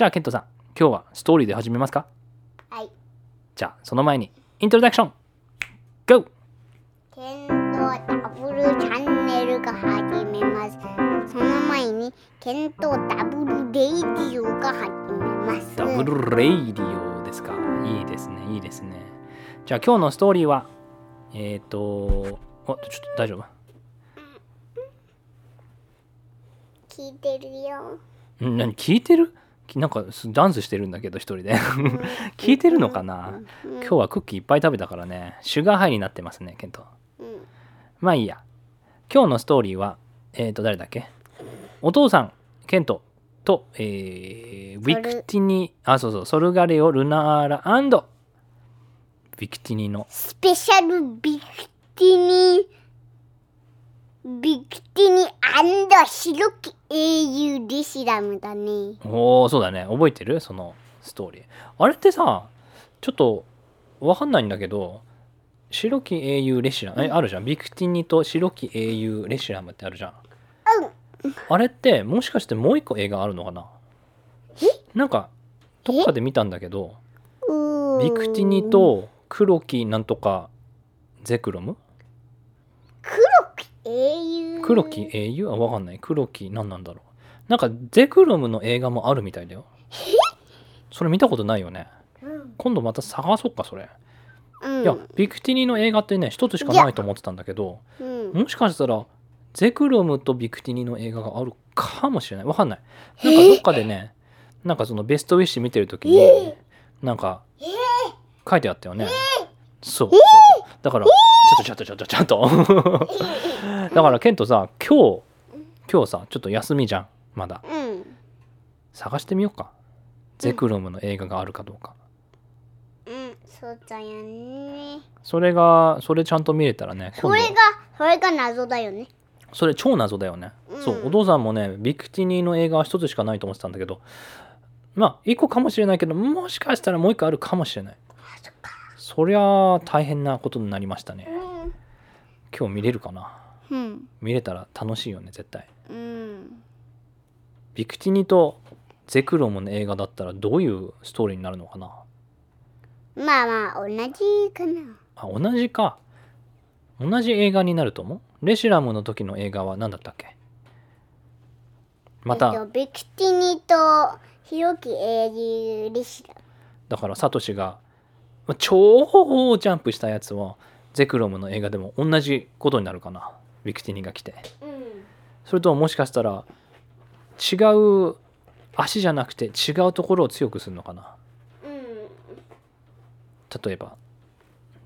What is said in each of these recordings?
じゃあケントさん今日はストーリーで始めますか？はい。じゃあその前にイントロダクション。GO! ケントダブルチャンネルが始めます。その前にケントダブルレイディオが始めます。ダブルレイディオですか？いいですねいいですね。じゃあ今日のストーリーはえっ、ー、とおちょっと大丈夫？聞いてるよ。ん何？聞いてる？きなんかすダンスしてるんだけど一人で。聞いてるのかな？今日はクッキーいっぱい食べたからね。シュガーハイになってますねケント。うん。まあいいや。今日のストーリーはえっ、ー、と誰だっけ？お父さんケントと、えー、ウィクティニあそうそうソルガレオ・ルナーラウィクティニの。スペシャルビクティニビクティニ白き英雄リシラムだね。おおそうだね。覚えてる？そのストーリー。あれってさちょっとわかんないんだけど白き英雄レシラム？えあるじゃん。ビクティニと白き英雄レシラムってあるじゃん。うん。あれってもしかしてもう一個映画あるのかな？なんかどっかで見たんだけどビクティニと黒きなんとかゼクロム？黒き英雄。黒き英雄？あわかんない。黒き何なんだろう。なんかゼクロムの映画もあるみたいだよ。それ見たことないよね。うん。今度また探そうかそれ、うん。いやビクティニの映画ってね一つしかないと思ってたんだけどうん。もしかしたらゼクロムとビクティニの映画があるかもしれない。わかんない。なんかどっかでねなんかそのベストウィッシュ見てる時にえ？なんか書いてあったよね。そう。だからとちょっとちょっとちょっと。だからケントさ今日今日さちょっと休みじゃんまだ。うん探してみようか。ゼクロムの映画があるかどうか。うん。そうだよね。それがそれちゃんと見れたらねそれがそれが謎だよね。それ超謎だよね、うん。そうお父さんもねビクティニの映画は一つしかないと思ってたんだけど。まあ一個かもしれないけどもしかしたらもう一個あるかもしれない。あそりゃあ大変なことになりましたね。うん。今日見れるかな？うん。見れたら楽しいよね絶対。うん。ビクティニとゼクロムの映画だったらどういうストーリーになるのかな？まあまあ同じかな。あ同じか。同じ映画になると思う？レシラムの時の映画は何だったっけ？まえったと、ビクティニと広き英雄リシラ。だからサトシがまあ超ジャンプしたやつはゼクロムの映画でも同じことになるかな。ビクティニが来て。うん。それとももしかしたら違う足じゃなくて違うところを強くするのかな。うん。例えば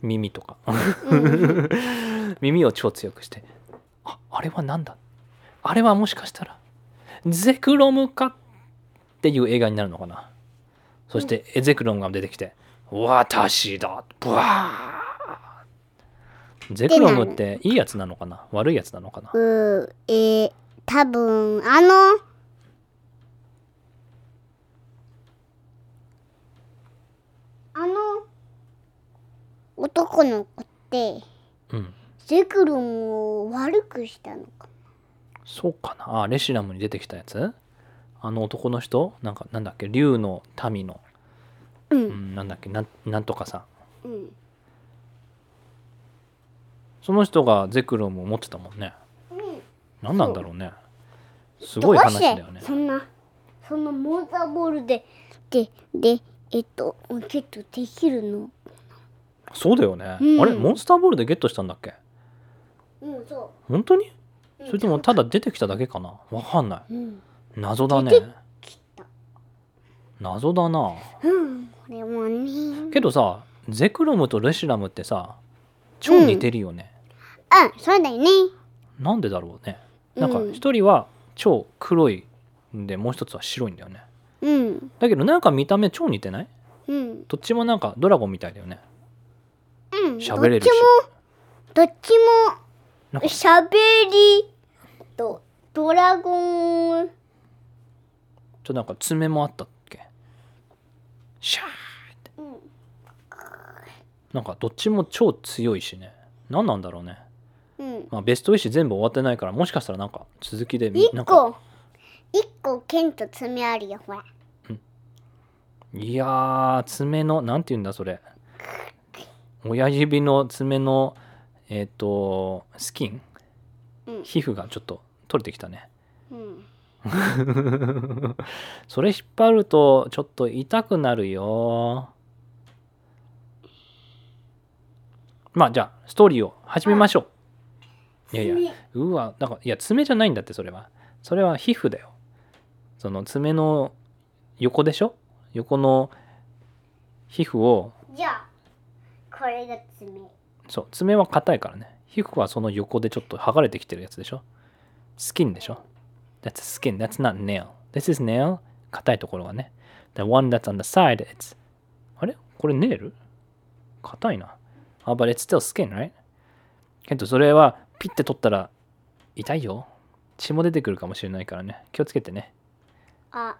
耳とか。うん。耳を超強くして。ああれは何だ？あれはもしかしたらゼクロムかっていう映画になるのかな。そしてエゼクロムが出てきて「私だ!」ブワー。ゼクロムっていいやつなのかな？悪いやつなのかな？うえー、多分あのあの男の子ってうん。ゼクロムを悪くしたのかそうかな？あレシラムに出てきたやつ？あの男の人？なんかなんだっけ？竜の民の、ううんん、なんだっけなんなんとかさん。うん。その人がゼクロムを持ってたもんね。うん。何なんだろうね。すどごいう話だよね。そんなそのモーターボールでででえっとゲットできるの？そうだよね、うん。あれモンスターボールでゲットしたんだっけ？うんそ本当に？うそれともただ出てきただけかな？わかんない。うん。謎だね。謎だな。うんこれもね。けどさゼクロムとレシラムってさ超似てるよね、うん。そうだよね。なんでだろうね。なんかうん一人は超黒いんでもう一つは白いんだよね。うん。だけどなんか見た目超似てない？うん。どっちもなんかドラゴンみたいだよね。うん。喋れるし。どっちもどっちなんかも喋りとドラゴン。ちょっとなんか爪もあったシャーって。うん。なんかどっちも超強いしね。何なんだろうね。うん。まあベストウィッシュ全部終わってないからもしかしたらなんか続きでみ一なんか。個一個剣と爪あるよほらいやー爪のなんて言うんだそれ。親指の爪のえっ、とスキン？うん。皮膚がちょっと取れてきたね。うん それ引っ張るとちょっと痛くなるよ。まあじゃあストーリーを始めましょう。いやいや。爪。うわなんかいや爪じゃないんだってそれは。それは皮膚だよ。その爪の横でしょ？横の皮膚を。じゃあこれが爪。そう爪は硬いからね。皮膚はその横でちょっと剥がれてきてるやつでしょ？スキンでしょ？That's skin that's not nail. This is nail 硬いところがね。The one that's on the side it's あれ？これネイル？硬いな。あ、but it's still skin right? けどそれはピッて取ったら痛いよ。血も出てくるかもしれないからね。気をつけてね。あ。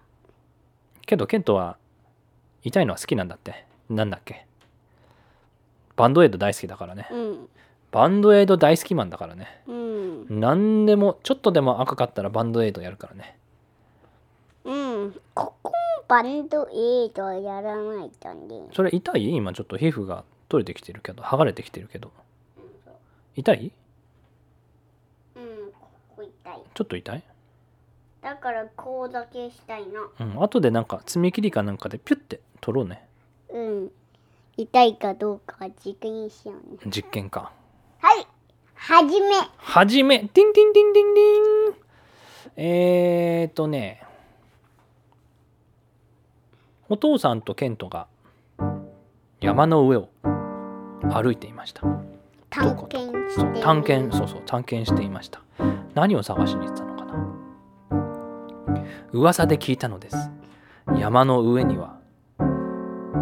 けどケントは痛いのは好きなんだって。なんだっけ？バンドエイド大好きだからね。うんバンドエイド大好きマンだからね。うん。何でもちょっとでも赤かったらバンドエイドやるからね。うん。ここもバンドエイドやらないとね。それ痛い？今ちょっと皮膚が取れてきてるけど剥がれてきてるけど。痛い？うんここ痛い。ちょっと痛い？だからこうだけしたいな。うん後でなんか爪切りかなんかでピュッて取ろうね。うん。痛いかどうかは実験しようね。実験か。はいはじめはじめ、ディンディンディンディンディン。えーとね、お父さんとケントが山の上を歩いていました。探検して探検、そうそう、探検していました。何を探しに行ってたのかな噂で聞いたのです。山の上には、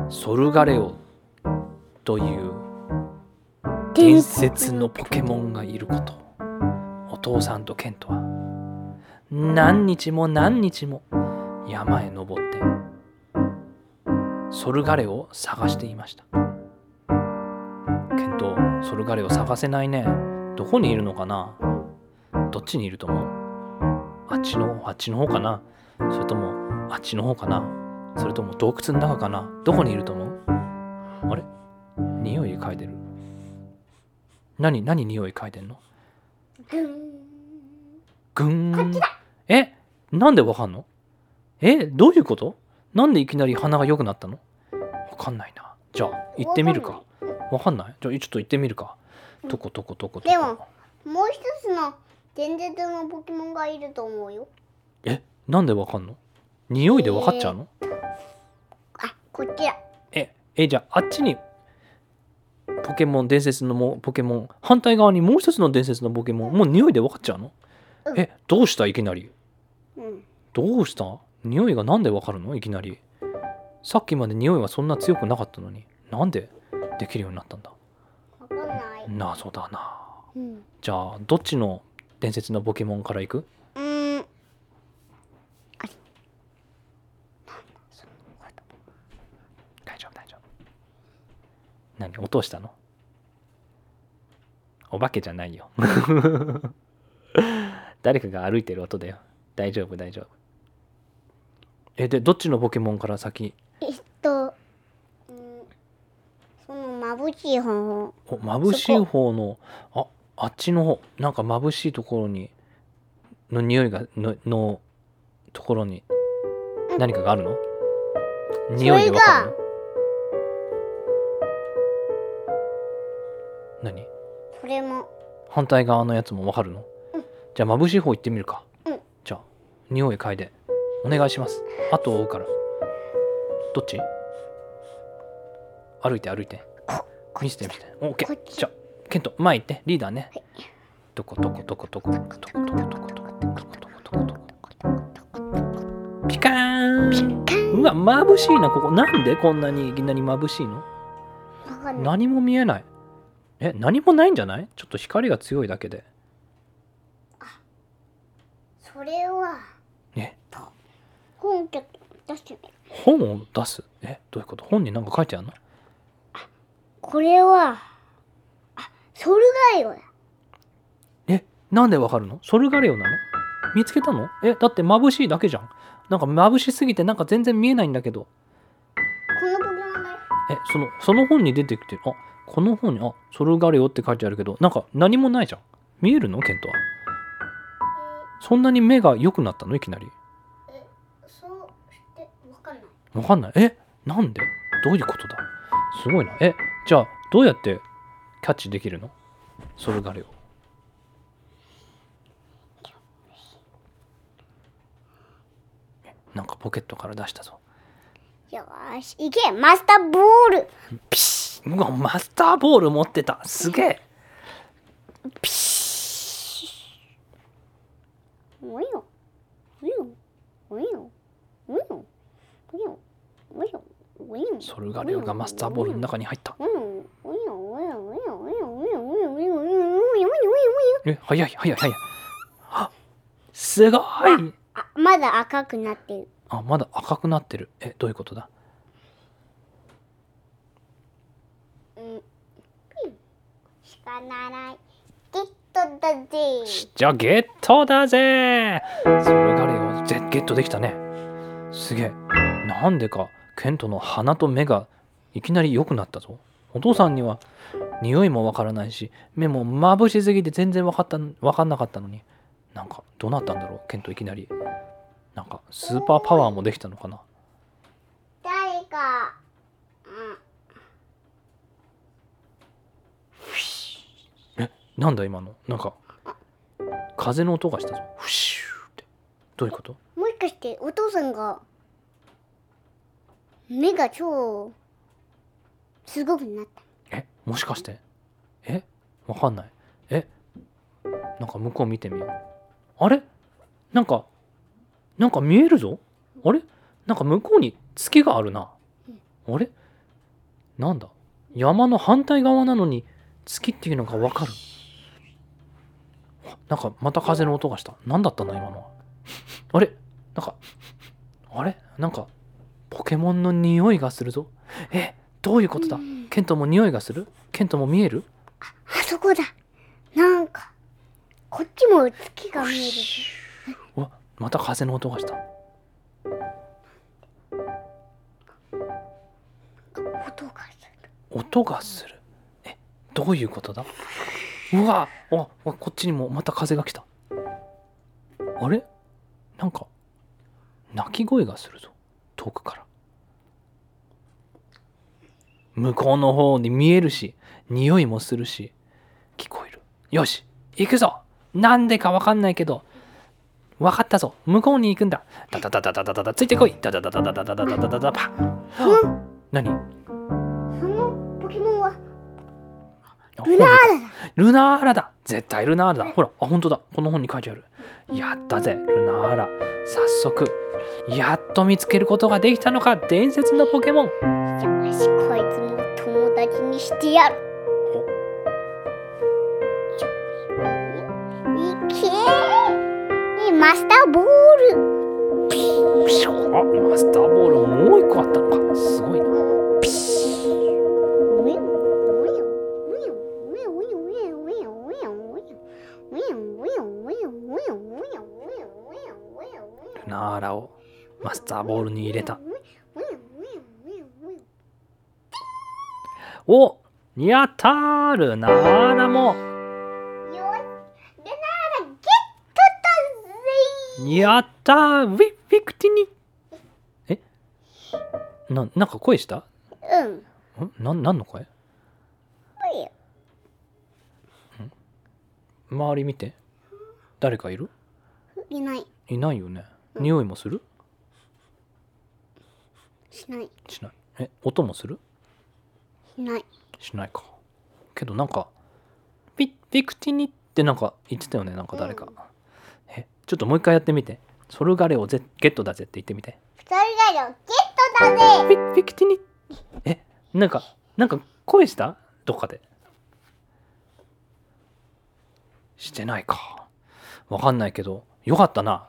ソルガレオという伝説のポケモンがいること。お父さんとケントは何日も何日も山へ登ってソルガレを探していました。ケントソルガレを探せないね。どこにいるのかな？どっちにいると思う？あっちのあっちの方かな？それともあっちの方かな？それとも洞窟の中かな？どこにいると思う？あれ？匂い嗅いでる？何何匂い嗅いでんの？ぐんぐーんえなんでわかんの？えどういうこと？なんでいきなり鼻が良くなったの？わかんないな。じゃあ行ってみるか。わかんない？じゃあちょっと行ってみるか。とことことことでももう一つの伝説のポケモンがいると思うよ。えなんでわかんの？匂いでわかっちゃうの？あこちらええじゃああっちにポケモン伝説のもポケモン。反対側にもう一つの伝説のポケモン。もう匂いで分かっちゃうの？うん。えどうした？いきなり。うん。どうした？匂いがなんで分かるの？いきなり。さっきまで匂いはそんな強くなかったのに。なんで？できるようになったんだ。わかんない。謎だな。うん。じゃあどっちの伝説のポケモンからいくうーん大丈夫大丈夫何落としたの？お化けじゃないよ。誰かが歩いてる音だよ。大丈夫大丈夫。えでどっちのポケモンから先？えっと、うん、その眩しい方法お眩しい方のああっちの方なんか眩しいところにの匂いがののところに何かがあるの？匂いでわかる？の何？それも。反対側のやつもわかるの、うん。じゃあ眩しい方行ってみるか、うん。じゃあ匂い嗅いで。お願いします。あと追うから。どっち？歩いて歩いて。見せて見せてオッケー。じゃあケント前行って。リーダーね。はい。どこどこどこどこどこどこどこどこどこどこどこどこどこピカーンうわ眩しいなここなんでこんなにいきなり眩しいの何も見えないえ何もないんじゃない？ちょっと光が強いだけで。あそれは。え？本を出す本を出す？えどういうこと？本に何か書いてあるの？あこれは。あソルガリオだえなんでわかるの？ソルガリオなの？見つけたの？えだって眩しいだけじゃん。なんか眩しすぎてなんか全然見えないんだけど。この部分はない？えそのその本に出てきてあこの方に、あ、ソルガレオって書いてあるけど、なんか何もないじゃん。見えるの？ケントは。そんなに目が良くなったの？いきなり。え、そうしてわかんない。わかんない？え、なんで？どういうことだ？すごいな。え、じゃあどうやってキャッチできるの？ソルガレオ。なんかポケットから出したぞ。よし、行けマスターボールピシマスターボール持ってた。すげえ。ピシおいよ。おいよ。おいよ。おいよ。おいよ。おいよ。ソルガオがマスターボールの中に入った。え早い早い早い。すごい。まだ赤くなってる。あまだ赤くなってる。えどういうことだ？ばならゲットだぜ。じゃあゲットだぜ。それがれをゲットできたね。すげえ。なんでかケントの鼻と目がいきなり良くなったぞ。お父さんには匂いもわからないし目も眩しすぎて全然わかった分かんなかったのに。なんかどうなったんだろうケントいきなり。なんかスーパーパワーもできたのかな。誰かなんだ今の。なんか風の音がしたぞ。フシューって。どういうこと？もしかしてお父さんが目が超すごくなった。え？もしかして？え？わかんない。え？なんか向こう見てみよう。あれ？なんかなんか見えるぞ。あれ？なんか向こうに月があるな、あれ？なんだ？山の反対側なのに月っていうのがわかる。なんかまた風の音がした何だったの今のはあれなんかあれなんかポケモンの匂いがするぞえどういうことだ、うん、ケントも匂いがするケントも見えるああそこだなんかこっちも月が見えるわまた風の音がした音がする音がするえどういうことだうわあこっちにもまた風が来た。あれ？なんか鳴き声がするぞ。遠くから。向こうの方に見えるし匂いもするし聞こえる。よし行くぞ。なんでかわかんないけど分かったぞ。向こうに行くんだ。ダダダダダダダついてこい。ダダダダダダダダダダダパ何？ルナーラだ。ルナーラだ。絶対ルナーラだ。ほらあ本当だ。この本に書いてある。やったぜルナーラ。早速やっと見つけることができたのか伝説のポケモン。よしこいつも友達にしてやる。いけー。マスターボール。ピシマスターボールもう一個あったのか。すごいな。ピシナーラをマスターボールに入れた。おやったールナーラも。やったーウィフィクティニ。え？ななんか声した？うん。ななんの声？周り見て。誰かいる？いない。いないよね。匂いもする？しない。しない。え音もする？しない。しないか。けどなんかピピクティニってなんか言ってたよねなんか誰か、うん。えちょっともう一回やってみて。ソルガレオぜゲットだぜって言ってみて。ソルガレオゲットだぜ。ピピクティニ？えなんかなんか声した？どっかで。してないか。わかんないけどよかったな。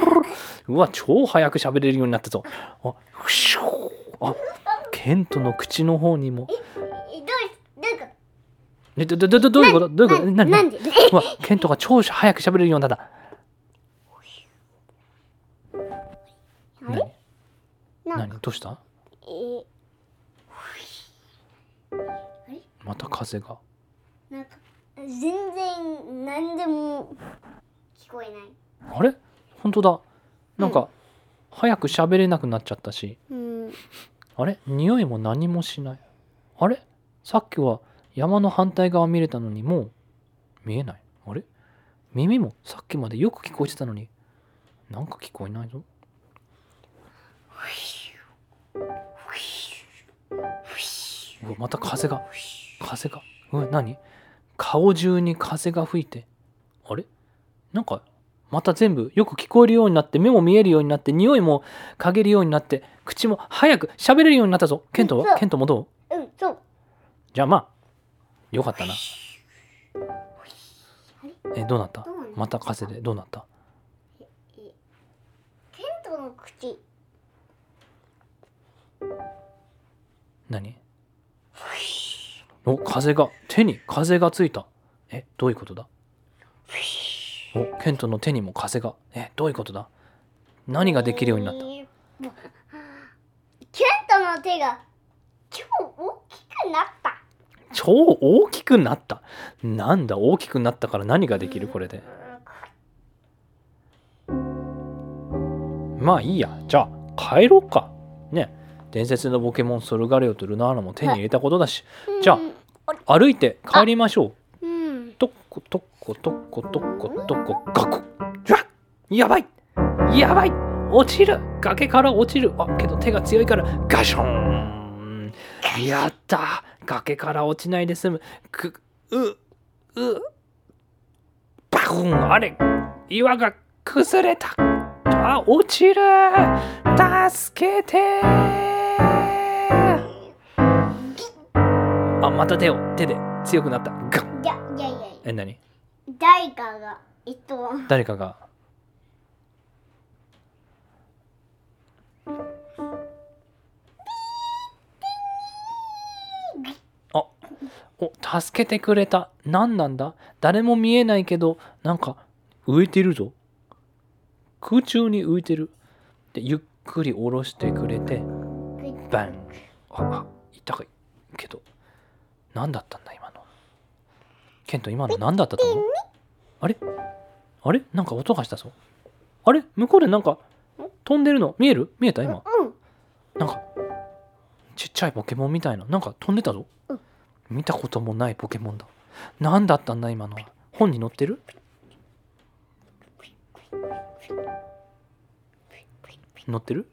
うわ超早く喋れるようになったぞ。あふしょあケントの口の方にも。えどうどどどどどどういうこと？どういうこと？えな何？なんで？うわケントが超早く喋れるようになった。あれ？何？何？どうした？えー。また風が。なんか全然何でも聞こえない。あれ？本当だなんか、早く喋れなくなっちゃったし。うん。あれ？匂いも何もしない。あれ？さっきは山の反対側見れたのにもう見えない。あれ？耳もさっきまでよく聞こえてたのになんか聞こえないぞ。うわまた風が。風が。うわ何？顔中に風が吹いて。あれ？なんかまた全部よく聞こえるようになって目も見えるようになって匂いも嗅げるようになって口も早く喋れるようになったぞ。ケントは？ケントもどう？うんそう。じゃあまあよかったな。えどうなった？どうなった？また風で？どうなった？ケントの口。何？お風が手に風がついた。えどういうことだ？おケントの手にも風が。えどういうことだ？何ができるようになった？ケントの手が超大きくなった。超大きくなった？なんだ？大きくなったから何ができる？これで。まあいいや。じゃあ帰ろうか。ね。伝説のポケモンソルガレオとルナーナも手に入れたことだし、じゃあうん歩いて帰りましょう。うん。ととっことっことっことっこガコうわやばい。やばい。落ちる。崖から落ちる。あけど手が強いからガション。やった。崖から落ちないで済む。くうう。バコン。あれ。岩が崩れた。あ落ちる。助けて。あまた手を手で強くなった。ガン。え何？誰かがえっと。誰かが。あお助けてくれた。何なんだ？誰も見えないけどなんか浮いてるぞ。空中に浮いてる。でゆっくり下ろしてくれてバン。ああ痛いけど何だったんだ今。のケント今の何だったと思う？あれ？あれ？なんか音がしたぞ。あれ？向こうでなんか飛んでるの？見える？見えた？今？うん。なんかちっちゃいポケモンみたいな。なんか飛んでたぞ、うん。見たこともないポケモンだ。何だったんだ今のは？本に載ってる？載ってる？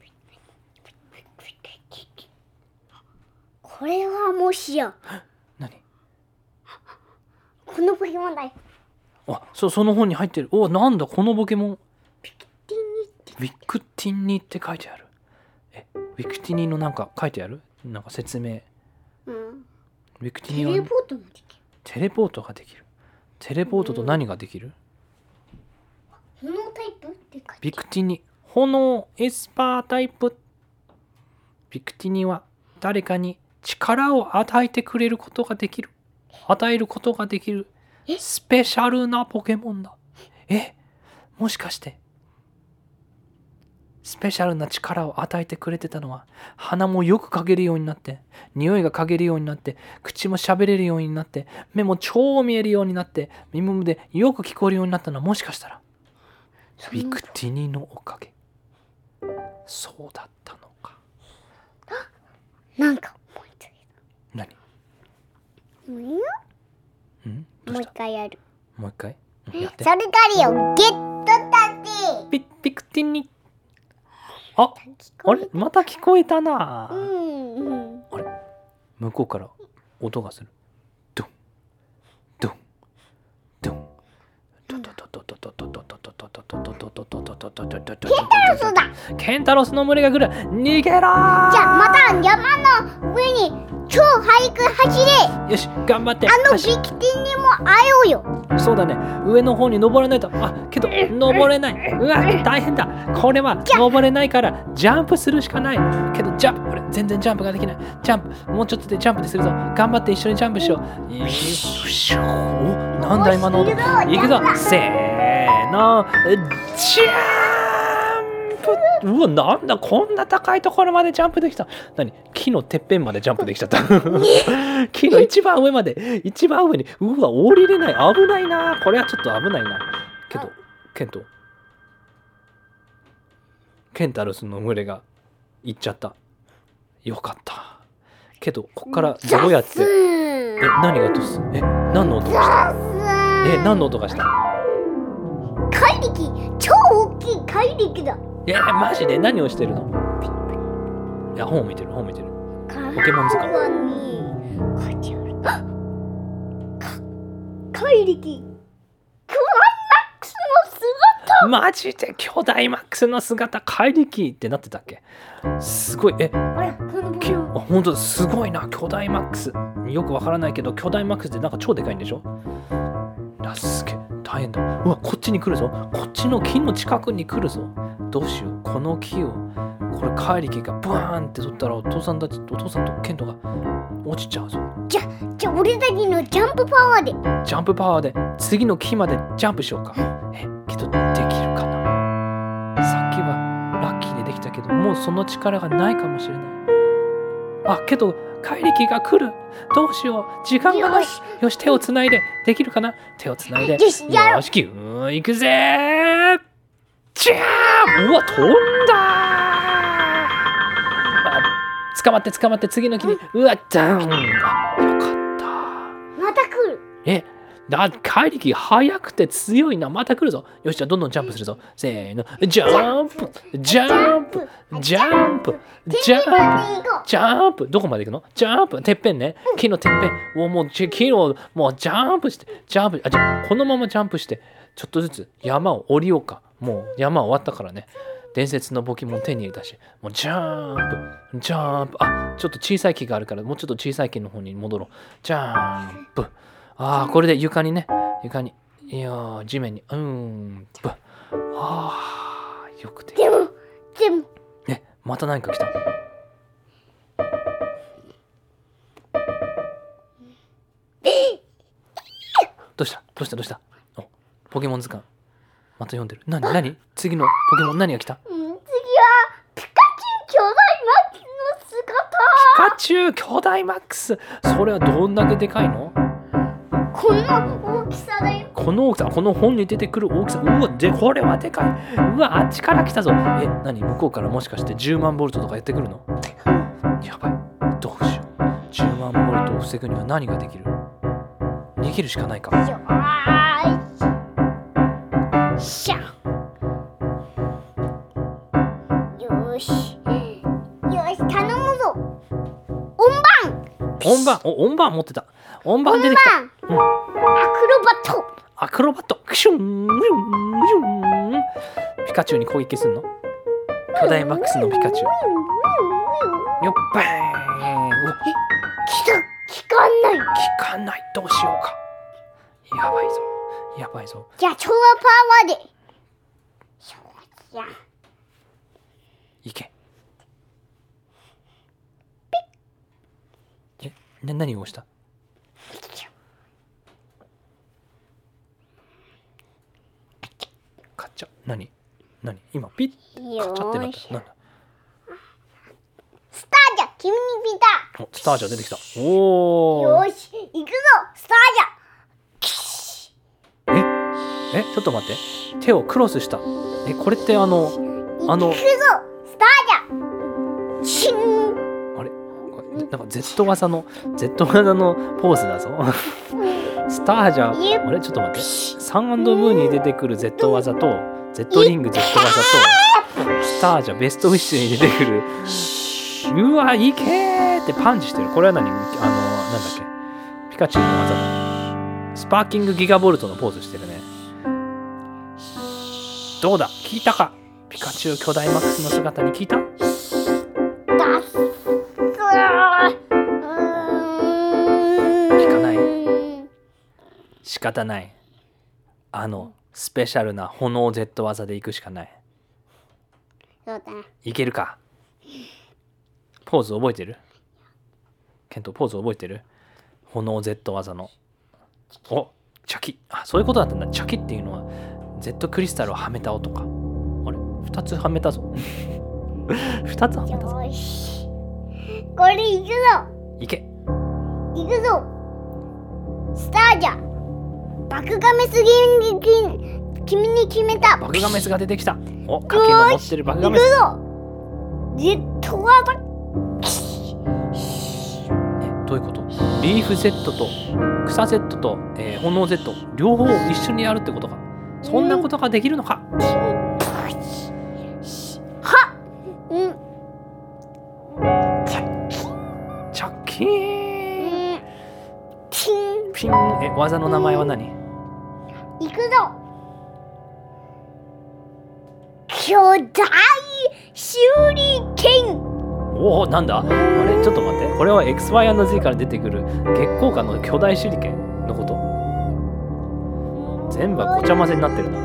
これはもしや。何このポケモンだよあそその本に入ってる。おなんだこのポケモンティンウィックティンニって書いてある。えウィックティニのなんか書いてある？なんか説明。うん。ウィックティテニはレポートもできる。テレポートができる。テレポートと何ができる、炎タイプって書いてビクティニ炎エスパータイプ。ビクティニは誰かに力を与えてくれることができる与えることができるえ？スペシャルなポケモンだ。え？もしかしてスペシャルな力を与えてくれてたのは鼻もよく嗅げるようになって匂いが嗅げるようになって口も喋れるようになって目も超見えるようになって耳でよく聞こえるようになったのはもしかしたらそビのクティニのおかげ。そうだったのか。なんかもういいよ。うん？どうもうした一回やる。もう一回？うんやって。それからよ。ゲットタチ。ビビクティニああれ？また聞こえたな、うんうん。向こうから音がする。ドン。ドン。ドン。ドドドドドドドドドドドドドドドドドドドとととととそうだケンタロスの群れが来る逃げろじゃあまた山の上に超速く走れよし頑張ってあの走ビキティにも会おうよそうだね上の方に登らないとあけど登れないうわ大変だこれは登れないからジャンプするしかないけどジャンプ俺全然ジャンプができないジャンプもうちょっとでジャンプでするぞ頑張って一緒にジャンプしよういしおなんだ今の音いくぞせーのジャンプ！うわなんだこんな高いところまでジャンプできた。何？木のてっぺんまでジャンプできちゃった。木の一番上まで。一番上に。うわ降りれない。危ないな。これはちょっと危ないな。けどケント。ケンタロスの群れが行っちゃった。よかった。けどこっからどうやって？え何がえ何の音がした？え何の音がした？怪力超大きい怪力だ。えマジで？何をしてるの？いや本を見てる本を見てる。ポケモン図鑑怪力クライマックスの姿！マジで？巨大マックスの姿？怪力ってなってたっけ？すごい。え？あ本当だ。すごいな。巨大マックス。よくわからないけど巨大マックスってなんか超でかいんでしょ？あすげえ大変だ。うわこっちに来るぞ。こっちの木の近くに来るぞ。どうしよう。この木をこれ怪力がブワーンって取ったらお父さんたちお父さんとケントが落ちちゃうぞ。じゃじゃあ俺たちのジャンプパワーで。ジャンプパワーで次の木までジャンプしようか。えけどできるかな。さっきはラッキーでできたけどもうその力がないかもしれない。あけど怪力が来る。どうしよう。時間がない。よし。よし手をつないで。できるかな。手をつないで。よしキューン行くぜ。じゃーうわ飛んだあ捕まって捕まって次の木に。うわダウン。あよかった。また来る。えだ怪力速くて強いな。また来るぞ。よしじゃあどんどんジャンプするぞ。せーの。ジャンプ。ジャンプ。ジャンプ。ジャンプ。ジャンプどこまで行くの？ジャンプ。てっぺんね。木のてっぺん。おもう木のもうジャンプして。ジャンプ。あじゃあこのままジャンプして。ちょっとずつ山を降りようか。もう山終わったからね。伝説のポケモン手に入れたし。もうジャンプ。ジャンプ。あちょっと小さい木があるからもうちょっと小さい木の方に戻ろう。ジャンプ。ああこれで床にね。床に。いやー地面に。うーんプああよくでうでもでも。えまた何か来た。どうした？どうした？どうした？おポケモン図鑑。また読んでる。何？何？次のポケモン何が来た？うん次はピカチュウ巨大マックスの姿。ピカチュウ巨大マックス。それはどんだけでかいの？この大きさだよ。この大きさこの本に出てくる大きさ。うわでこれはでかい。うわあっちから来たぞ。え何？向こうからもしかして10万ボルトとかやってくるの？やばい。どうしよう。10万ボルトを防ぐには何ができる？逃げるしかないか。よーい。しゃ音番お音番持ってた。音番出てきた。音番アクロバット。アクロバット。クシュン。シュンシュン。ピカチュウに攻撃すんの？巨大マックスのピカチュウ。よっばー。んうわ。きた。聞かんない。効かない。どうしようか。やばいぞ。やばいぞ。じゃあ超パワーで。いけえな何を押した？買っちゃう何？何？今ピッてよ買っちゃってなった。なんだ？スターじゃ君にピタおスタージャー出てきた。おおよーし。行くぞ。スターじゃえ？ちょっと待って。手をクロスした。えこれってあのあの行くぞ。スターじゃシンあれなんか Z 技の Z 技のポーズだぞ。スターじゃあれ？ちょっと待って。サンブーに出てくる Z 技と Z リング Z 技とスターじゃベストウィッシュに出てくる。うわいけーってパンチしてる。これは何？あのなんだっけ？ピカチュウの技。スパーキングギガボルトのポーズしてるね。どうだ？聞いたか？ピカチュウ巨大マックスの姿に聞いた？仕方ない。あの、スペシャルな炎 Z 技で行くしかない。そうだ。いけるか？ポーズ覚えてる？ケント、ポーズ覚えてる？炎 Z 技の。おチャキあ、そういうことだったんだ。チャキっていうのは、Z クリスタルをはめた音か。あれ ?2 つはめたぞ。2つはめたぞ。これいくぞいけいくぞスターじゃバクガメスに君に決めた。バクガメスが出てきた。おかけのってるバクガメス。ジェットアタえどういうこと？リーフ Z と草 Z と、えー、炎 Z 両方一緒にやるってことか。そんなことができるのか。はっ、うん、はうんチャッキン。ピン。ピン。え技の名前は何、巨大手裏剣おおなんだ。あれちょっと待って。これは XY&Z から出てくる月光館の巨大手裏剣のこと？全部ごちゃ混ぜになってるな。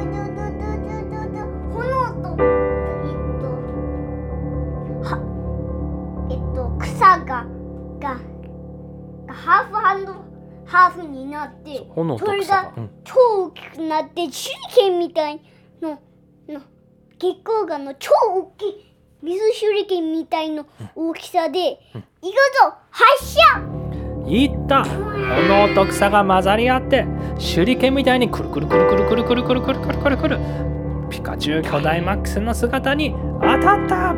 草がががハーフハンドハーフになってそれが超大きくなって手裏剣みたいの。月光岩の超大きい水手裏剣みたいの大きさで、うん、行くぞ発射！いった。炎と草が混ざり合って手裏剣みたいにくるくるくるくるくるくるくるくるくるくるくるピカチュウ巨大マックスの姿に当たった。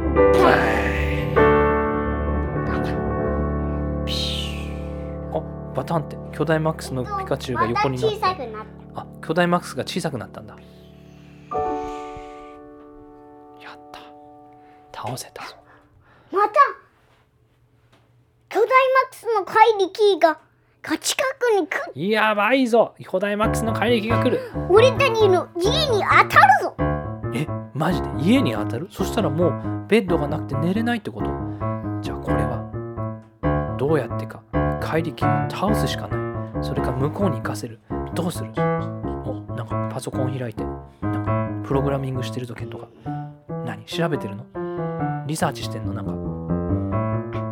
バタンって。巨大マックスのピカチュウが横になって、ま、あ巨大マックスが小さくなったんだ。った。倒せたぞ。また巨大マックスの怪力がが近くに来る。やばいぞ。巨大マックスの怪力が来る。俺たちの家に当たるぞ。えマジで？家に当たる？そしたらもうベッドがなくて寝れないってこと？じゃあこれはどうやってか怪力を倒すしかない。それか向こうに行かせる。どうする？おなんかパソコン開いてなんかプログラミングしてる時とか何？調べてるの？リサーチしてんの？なんか。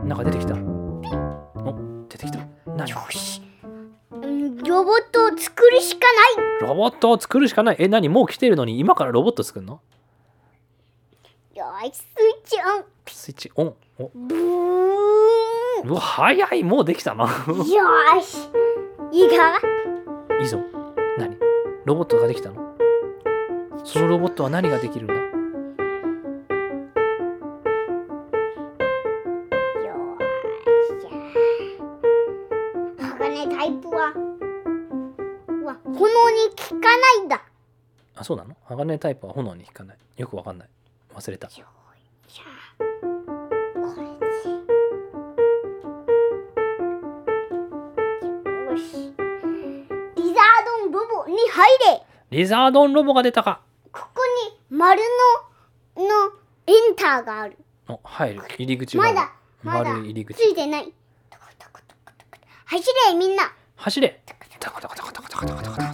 なんか出てきた。お出てきた。何？よし。ロボットを作るしかない。ロボットを作るしかない？え何？もう来てるのに？今からロボット作るの？よしスイッチオン。スイッチオン。お。ブーン。うわ早い！もうできたな。よし。いいか？いいぞ。何？ロボットができたの？そのロボットは何ができるんだ？かないんだ。あそうなの？鋼タイプは炎に引かない。よくわかんない。忘れた。これ。でよし。リザードンロボに入れ。リザードンロボが出たか。ここに丸ののエンターがある。お入る。入り口まだ丸い入り口。ついてない。走れみんな。走れ。タタタタタタタ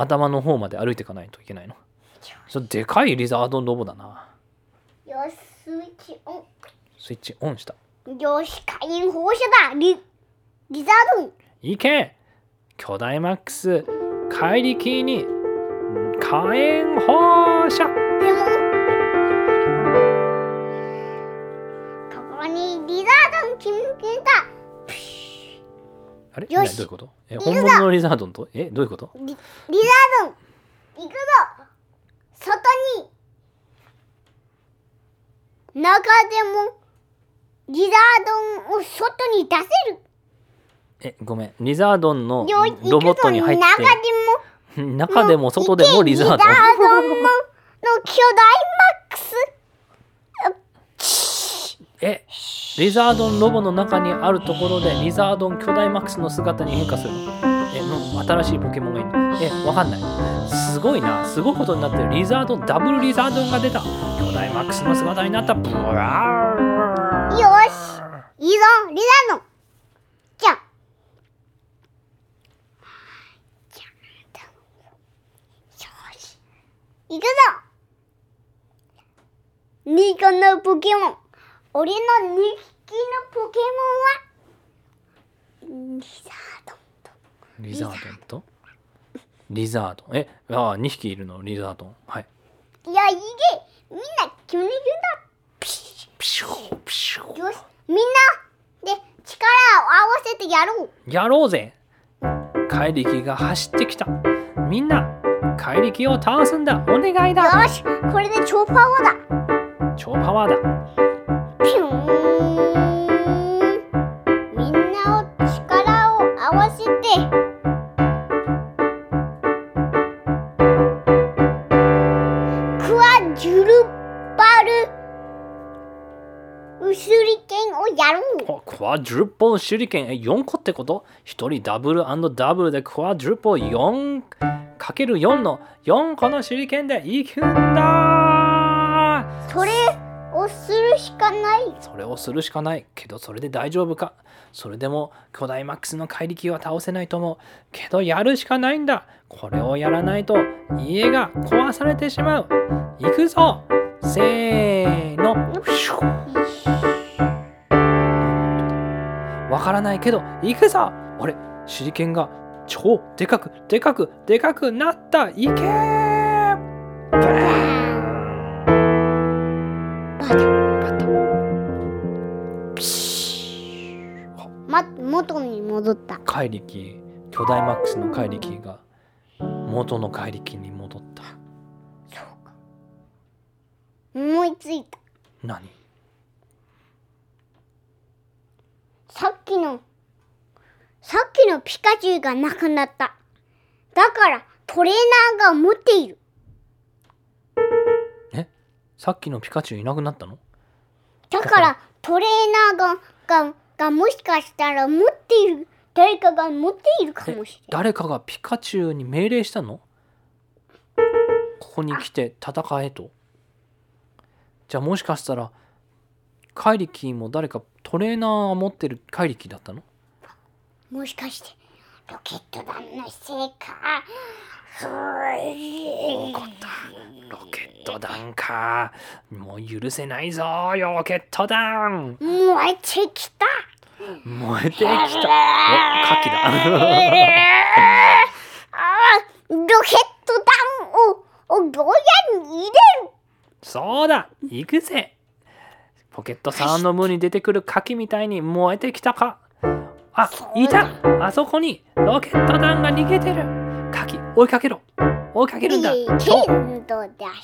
頭の方まで歩いていかないといけないの？それでかいリザードンロボだな。よしスイッチオン。スイッチオンした。よし火炎放射だ。リリザード。ンいけ巨大マックス。怪力に。火炎放射。でもここにリザードン決めたあれ？どういうこと？え本物のリザードンと？えどういうこと？リリザードン行くぞ。外に。中でもリザードンを外に出せる。えごめん。リザードンのロボットに入っ中でても。中でも外でもリザードン？リザードンのの巨大マックスえリザードンロボの中にあるところでリザードン巨大マックスの姿に変化するの？えの新しいポケモンがいるえわかんない。すごいな。すごいことになってる。リザードンダブルリザードンが出た。巨大マックスの姿になった。ブワーよしいいぞリザードンじゃあじゃよし行くぞニコのポケモン俺の2匹のポケモンはリザードンと。リザードンと？リザードン？えあ2匹いるの？リザードン。はい。いやいいげみんなキュニキュンだピシピシュピシュッよしみんなで力を合わせてやろう。やろうぜ。怪力が走ってきた。みんな怪力を倒すんだ。お願いだ。よしこれで超パワーだ。超パワーだーンみんなを力を合わせて。クワジュルバルウスリケンをやろう。おクワドルポ手裏剣え4個ってこと？1人ダブルダブルでクワドルポ 4×4 の4個の手裏剣で行くんだ。それをするしかない。それをするしかない。けどそれで大丈夫か？それでも巨大マックスの怪力は倒せないと思うけどやるしかないんだ。これをやらないと家が壊されてしまう。行くぞ！せーの。わからないけど行くぞ！俺手裏剣が超でかくでかくでかくなった。行けー！バーンバタバタま元に戻った。怪力巨大マックスの怪力が元の怪力に戻った。そうか。思いついた。何？さっきのさっきのピカチュウがなくなった。だからトレーナーが持っている。えさっきのピカチュウいなくなったの？だからトレーナーがががもしかしたら持っている誰かが持っているかもしれない誰かがピカチュウに命令したの？ここに来て戦えと。じゃあもしかしたら怪力も誰かトレーナーを持ってる怪力だったの？もしかしてロケット団のせいか。怒ったロケット団かもう許せないぞロケット団燃えてきた燃えてきたお牡蠣だロケット弾をを牢屋に入れるそうだ行くぜポケットさんの胸に出てくる牡蠣みたいに燃えてきたかあいた。あそこにロケット弾が逃げてる。牡蠣追いかけろ。追いかけるんだ。ケ超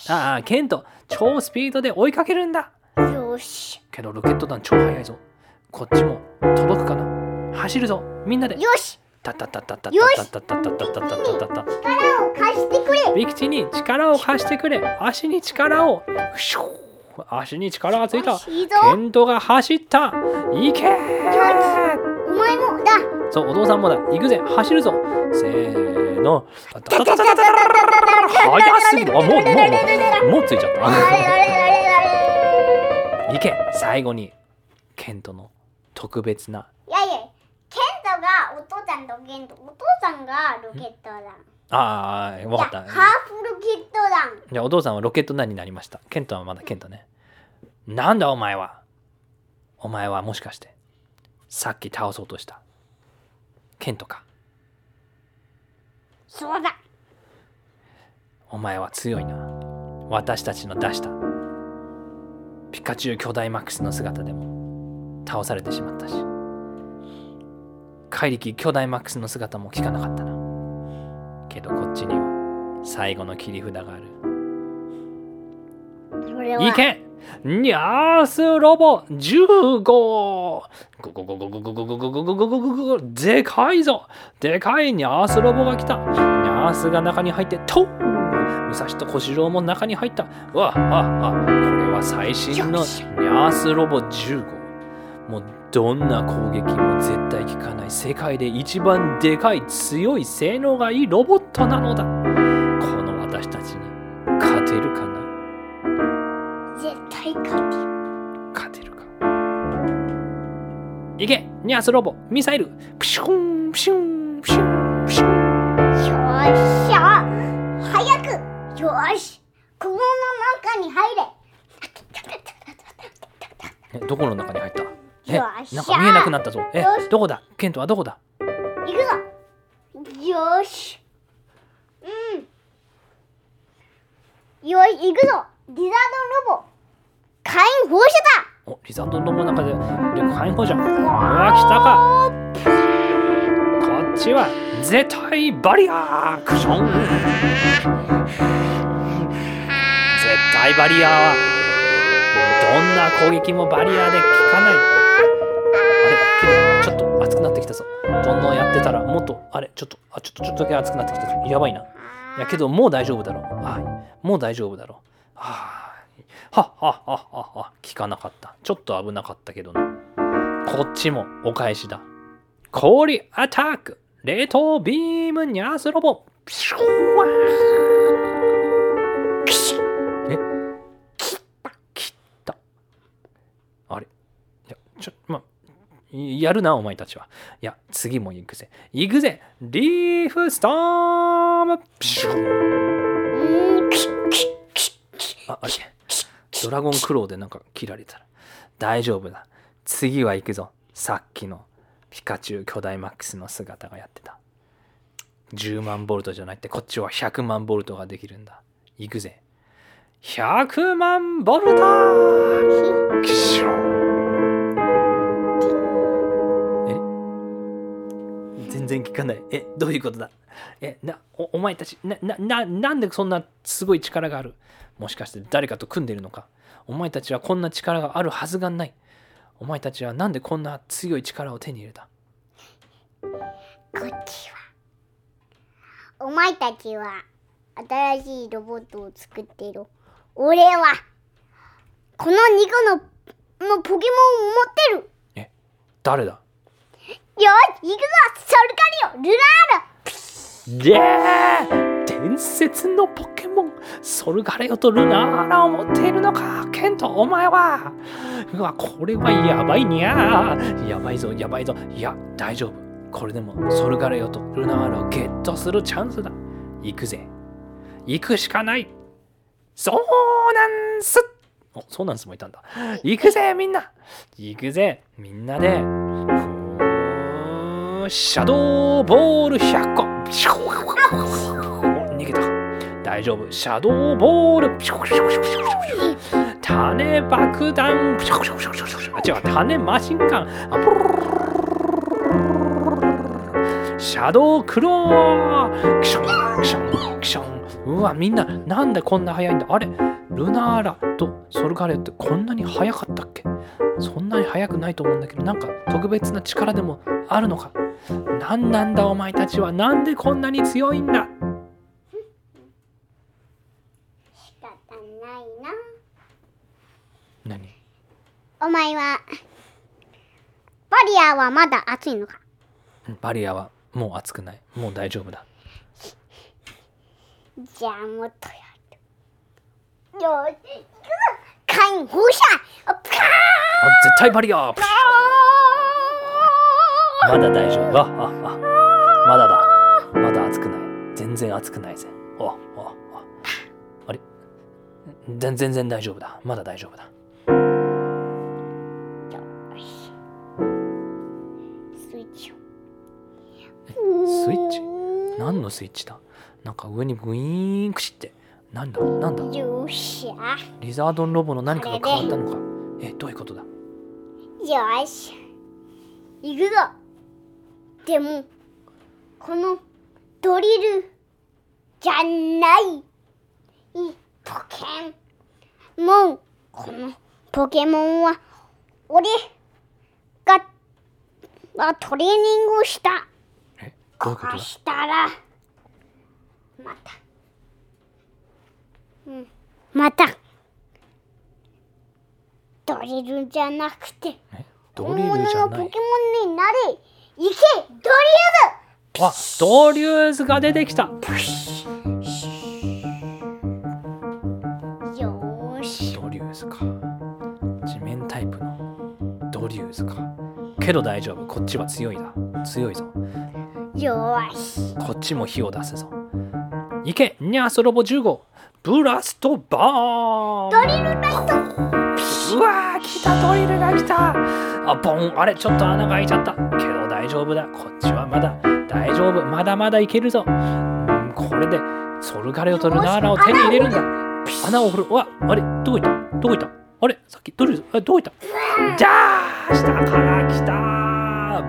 ああケント超スピードで追いかけるんだ。よし。けどロケット弾超速いぞ。こっちも届くかな。走るぞ。みんなで。よし。タッタッタッタッタッよしタッタッタッタッタッタッタッタッタッタッ力を貸してくれビクチに力を貸してくれ足に力を足に力がついたケントが走った行け前もだ。そうお父さんもだ。行くぜ。走るぞ。せーの。速すぎるあもうもうもうもうついちゃっあれあれあれあれた行け最後にケントの特別ないやいやケントがお父さんとケントお父さんがロケット団ああ分かったハーフロケット団じゃあお父さんはロケット団になりましたケントはまだケントねなんだお前はお前はもしかしてさっき倒そうとした。ケントか。そうだ。お前は強いな。私たちの出した。ピカチュウ巨大マックスの姿でも。倒されてしまったし。怪力巨大マックスの姿も聞かなかったな。けどこっちには最後の切り札がある。いけニャースロボ15ゴゴゴゴゴゴゴゴゴゴゴゴゴゴゴでかいぞでかいニャースロボが来たニャースが中に入ってと武蔵と小次郎も中に入ったうわああこれは最新のニャースロボ15もうどんな攻撃も絶対効かない世界で一番でかい強い性能がいいロボットなのだこの私たちに勝てるかな絶対勝てる。勝てるか。いけ。ニャースロボ。ミサイル。プシュン。プシュン。プシュン。プシュン。よっしゃ早く。よし。この中に入れ。えどこの中に入った？えなんか見えなくなったぞ。えどこだ？ケントはどこだ？行くぞ。よし。うん。よし行くぞ。リザードンロボ火炎放射おリザードンロボの中で火炎放射うわ来たか。こっちは絶対バリアークション。絶対バリアーはどんな攻撃もバリアで効かない。あれけどちょっと熱くなってきたぞ。どんどんやってたらもっとあれちょっとあちょっとちょっとだけ熱くなってきたやばいな。いやけどもう大丈夫だろう。あもう大丈夫だろう。はあはっはっはっはっは。効かなかった。ちょっと危なかったけどなこっちもお返しだ。氷アタック。冷凍ビームニャースロボ。ピシュワーピシュえ？切った。切ったあれ？いやちょまやるなお前たちは。いや次も行くぜ。行くぜ。リーフストーム。ピシュああれ？ドラゴンクローでなんか切られたら。大丈夫だ。次は行くぞ。さっきの。ピカチュウ巨大マックスの姿がやってた。10万ボルトじゃないって。こっちは100万ボルトができるんだ。行くぜ。100万ボルト!キシュえ？全然聞かない。え？どういうことだ？え？なおお前たちななななんでそんなすごい力がある？もしかして誰かと組んでるのか。お前たちはこんな力があるはずがない。お前たちはなんでこんな強い力を手に入れた？こっちは。お前たちは新しいロボットを作っている。俺はこの2個ののポケモンを持ってる。え誰だ？よし行くぞ。ソルカリオルナール。イエー伝説のポケモンソルガレオとルナーラを持っているのかケントお前は。うわこれはやばいにゃやばいぞやばいぞ。いや大丈夫。これでもソルガレオとルナーラをゲットするチャンスだ。行くぜ。行くしかない。そうなんす。おそうなんすもいたんだ。行くぜみんな。行くぜみんなで。シャドーボール100個大丈夫。シャドーボール。ピュー種爆弾。ピューあ違う種マシンガン。あプルシャドークローキションキションキションうわみんななんでこんな速いんだあれルナーラとソルガレってこんなに速かったっけそんなに速くないと思うんだけどなんか特別な力でもあるのかなんなんだお前たちはなんでこんなに強いんだ何？お前はバリアはまだ熱いのか？バリアはもう熱くない。もう大丈夫だ。じゃあもっとやる。よし行くぞ。火炎放射。あプカーあ絶対バリア。プシュまだ大丈夫。あああまだだ。まだ熱くない。全然熱くないぜ。おあああれ？全全然大丈夫だ。まだ大丈夫だスイッチ？何のスイッチだ？なんか上にグイーンクシって。なんだ？なんだ？よっしゃ。リザードンロボの何かが変わったのか。えどういうことだ？よし行くぞ。でもこのドリルじゃない。いポケモン。このポケモンは俺ががトレーニングをした。えどういうこと？したら。また。うん。また。ドリルじゃなくて。え？ドリル本じゃない？物のポケモンになれ。いけ！ドあドリューズが出てきた。よーし。ドリューズか。地面タイプのドリューズか。けど大丈夫。こっちは強いだ強いぞよーしこっちも火を出すぞ。いけニャースロボ10号ブラストバーン。ドリルライト。うわー来たドリルが来た。あボン。あれちょっと穴が開いちゃった。けど大丈夫だ。こっちはまだ。大丈夫。まだまだいけるぞ。うんこれでソルガレオとルナーラを手に入れるんだ。穴を掘る。うわあれどこ行った？どこ行った？あれさっきドリルあどこ行った？じゃあ下から来た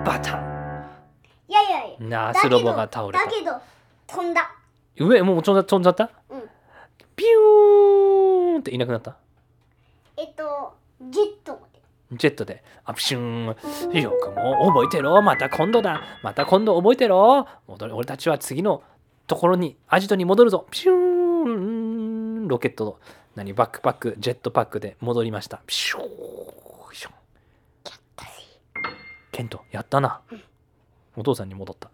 バタいやいやいや。ンナースロボが倒れた。だけど飛んだ。上もう飛んだ飛んじゃった？うん。ピューンっていなくなった？えっとジェットで。ジェットで、アプシューン、よくも覚えてろ、また今度だ、また今度覚えてろ、俺たちは次のところに、アジトに戻るぞ、ピシューン、ロケットの、何、バックパック、ジェットパックで戻りました。ピシューン。ケント、やったな。お父さんに戻った。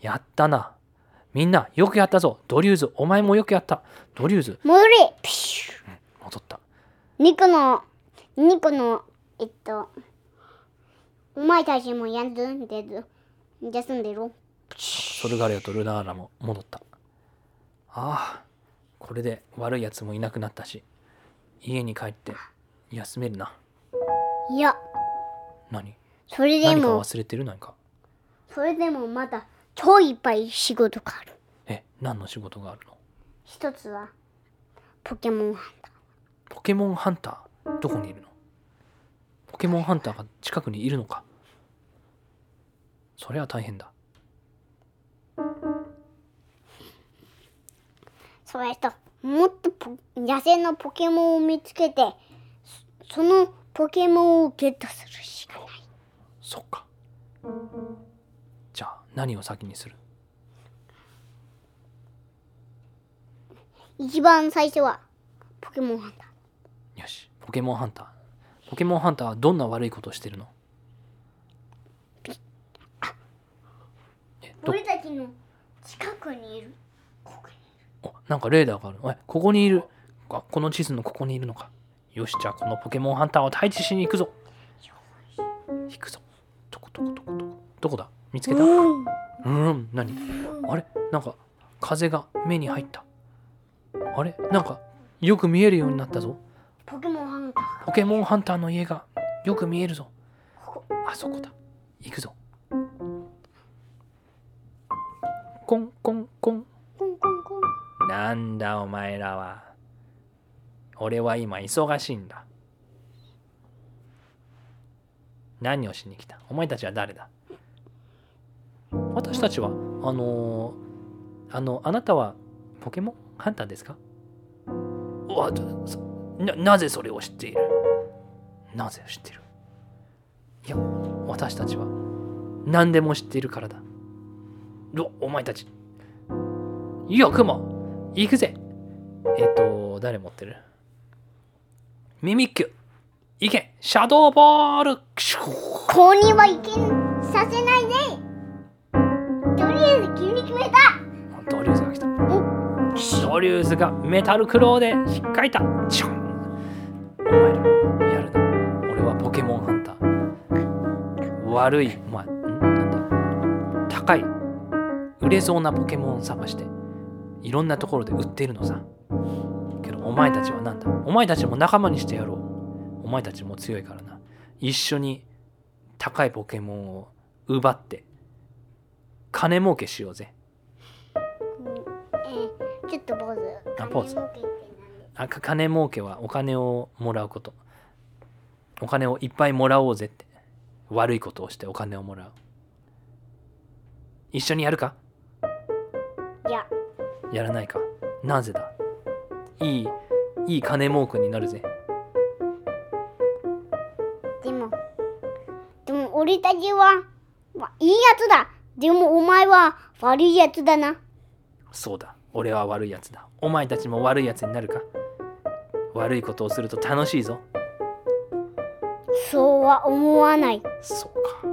やったな。みんな、よくやったぞ。ドリューズ、お前もよくやった。ドリューズ、戻れピシュ戻った。ニコのニコのえっとお前たちも休んでる休んでろソルガレオとルナーラも戻った。ああ、これで悪いやつもいなくなったし、家に帰って休めるな。いや何？それで何かも忘れてる？何か？それでもまだ超いっぱい仕事がある。え、何の仕事があるの？一つはポケモンハンタポケモンハンター、どこにいるの？ポケモンハンターが近くにいるのか。それは大変だ。ーそれともっとポ野生のポケモンを見つけてそそのポケモンをゲットするしかない。そっか。何を先にする？一番最初はポケモンハンター。よし、ポケモンハンター。ポケモンハンターはどんな悪いことをしてるの？俺たちの近くにいる。ここにおなんかレーダーがある。えここにいる。あこの地図のここにいるのか。よしじゃあこのポケモンハンターを退治しに行くぞ。行くぞ。どこどこどこどこどこだ？見つけた？ううん。何？あれ？なんか風が目に入った。あれ？なんかよく見えるようになったぞ。ポケモンハンター。ポケモンハンターの家がよく見えるぞ。こあそこだ。行くぞ。コンコンコン。コンコンコン。なんだお前らは。俺は今忙しいんだ。何をしに来た？お前たちは誰だ？私たちは、あのーあの、あなたはポケモン？ハンターですか？わな、なぜそれを知っている？なぜ知っている？いや、私たちは何でも知っているからだ。おお前たち。よくも行くぜ。えっ、と、誰持ってる？ミミッキュ行け。シャドーボール。ここには行けさせないねとりあえず急に決めた。ドリューズが来た。お。ドリューズがメタルクローで引っかいた。チュン。お前らやるな。俺はポケモンハンター。悪い。お前ん？なんだ？高い。売れそうなポケモンを探して。いろんなところで売ってるのさ。けどお前たちはなんだ？お前たちも仲間にしてやろう。お前たちも強いからな。一緒に高いポケモンを奪って金儲けしようぜ。えー、ちょっとポーズ。あ、ポーズ。あ、金儲けはお金をもらうこと。お金をいっぱいもらおうぜって。悪いことをしてお金をもらう。一緒にやるか？いや。やらないか。なぜだ？いい、いい金儲けになるぜ。でも、でも俺たちは、まあ、いいやつだ。でもお前は悪いやつだな。そうだ。俺は悪いやつだ。お前たちも悪いやつになるか。悪いことをすると楽しいぞ。そうは思わない。そうか。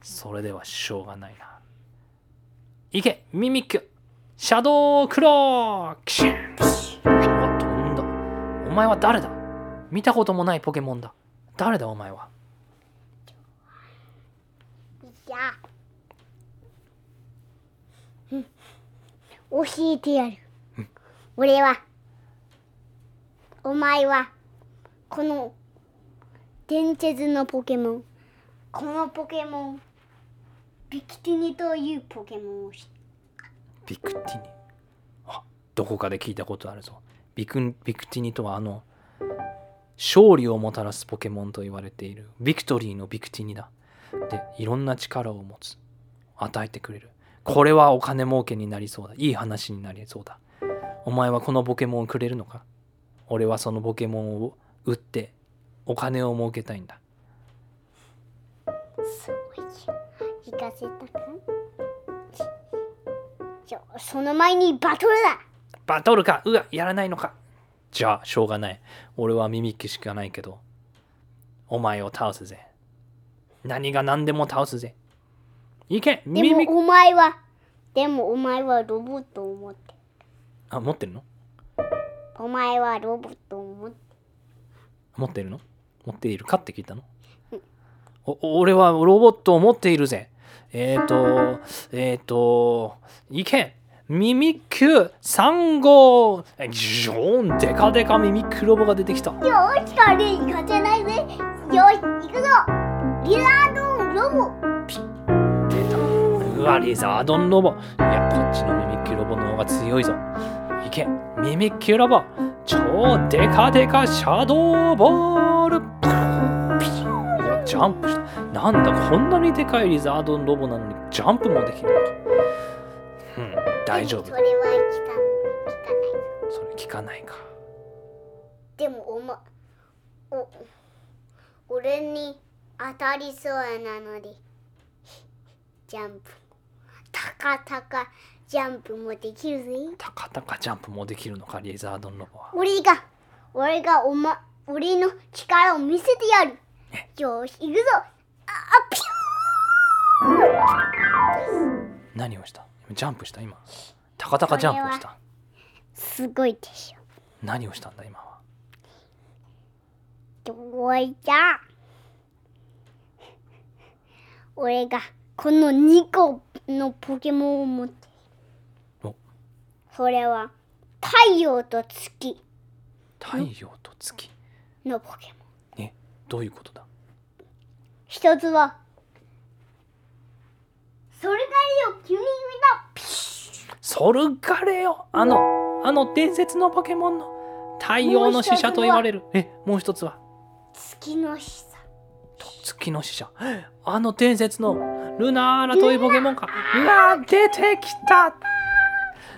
それではしょうがないな。いけミミック。シャドウクローキシンうわ飛んだお前は誰だ？見たこともないポケモンだ。誰だお前は？じゃあ、うん教えてやる。俺は、お前は、この伝説のポケモン、このポケモン、ビキティニというポケモンを知ってビクティニ？あどこかで聞いたことあるぞ。ビクビクティニとはあの勝利をもたらすポケモンと言われている。ビクトリーのビクティニだ。でいろんな力を持つ。与えてくれる。これはお金儲けになりそうだ。いい話になりそうだ。お前はこのポケモンをくれるのか？俺はそのポケモンを売ってお金を儲けたいんだ。すごい行かせたかじゃあその前にバトルだ！バトルか！うわやらないのか！じゃあしょうがない。俺はミミッキしかないけどお前を倒すぜ。何が何でも倒すぜいけ。でもお前はでもお前はロボットを持って。あ持ってるの？お前はロボットを持って。持ってるの？持っているかって聞いたの？お俺はロボットを持っているぜ。えっ、ー、とえっ、ー、といけ。ミミック3号ジョーンデカデカミミックロボが出てきた。よーしかれ行かせないぜ。よし行くぞ。リラードンロボうわリザードンロボ。いやこっちのミミッキュロボの方が強いぞ。いけミミッキュロボ。超デカデカシャドーボール。いやジャンプした。なんだこんなにでかいリザードンロボなのにジャンプもできるのか。うん大丈夫。それは聞か聞かないそれ聞かないか。でもおまお俺に当たりそうなのでジャンプたかたかジャンプもできるぜ。タカタカジャンプもできるのかリザードンロボは。俺が俺がおま俺の力を見せてやる。よし行くぞ。ああピ何をした？ジャンプした？今。タカタカジャンプをした？ューすごいでしょ。何をしたんだ今は？どういた俺がこの2個のポケモンを持って。いるお。それは太陽と月。太陽と月。のポケモン。えどういうことだ？一つはそれがいいよ君見たピシッソルガレよあのあの伝説のポケモンの。太陽の使者と言われる。えもう一つは？月のしさ月の使者。あの伝説のルナーラというポケモンか。うわ出てきた。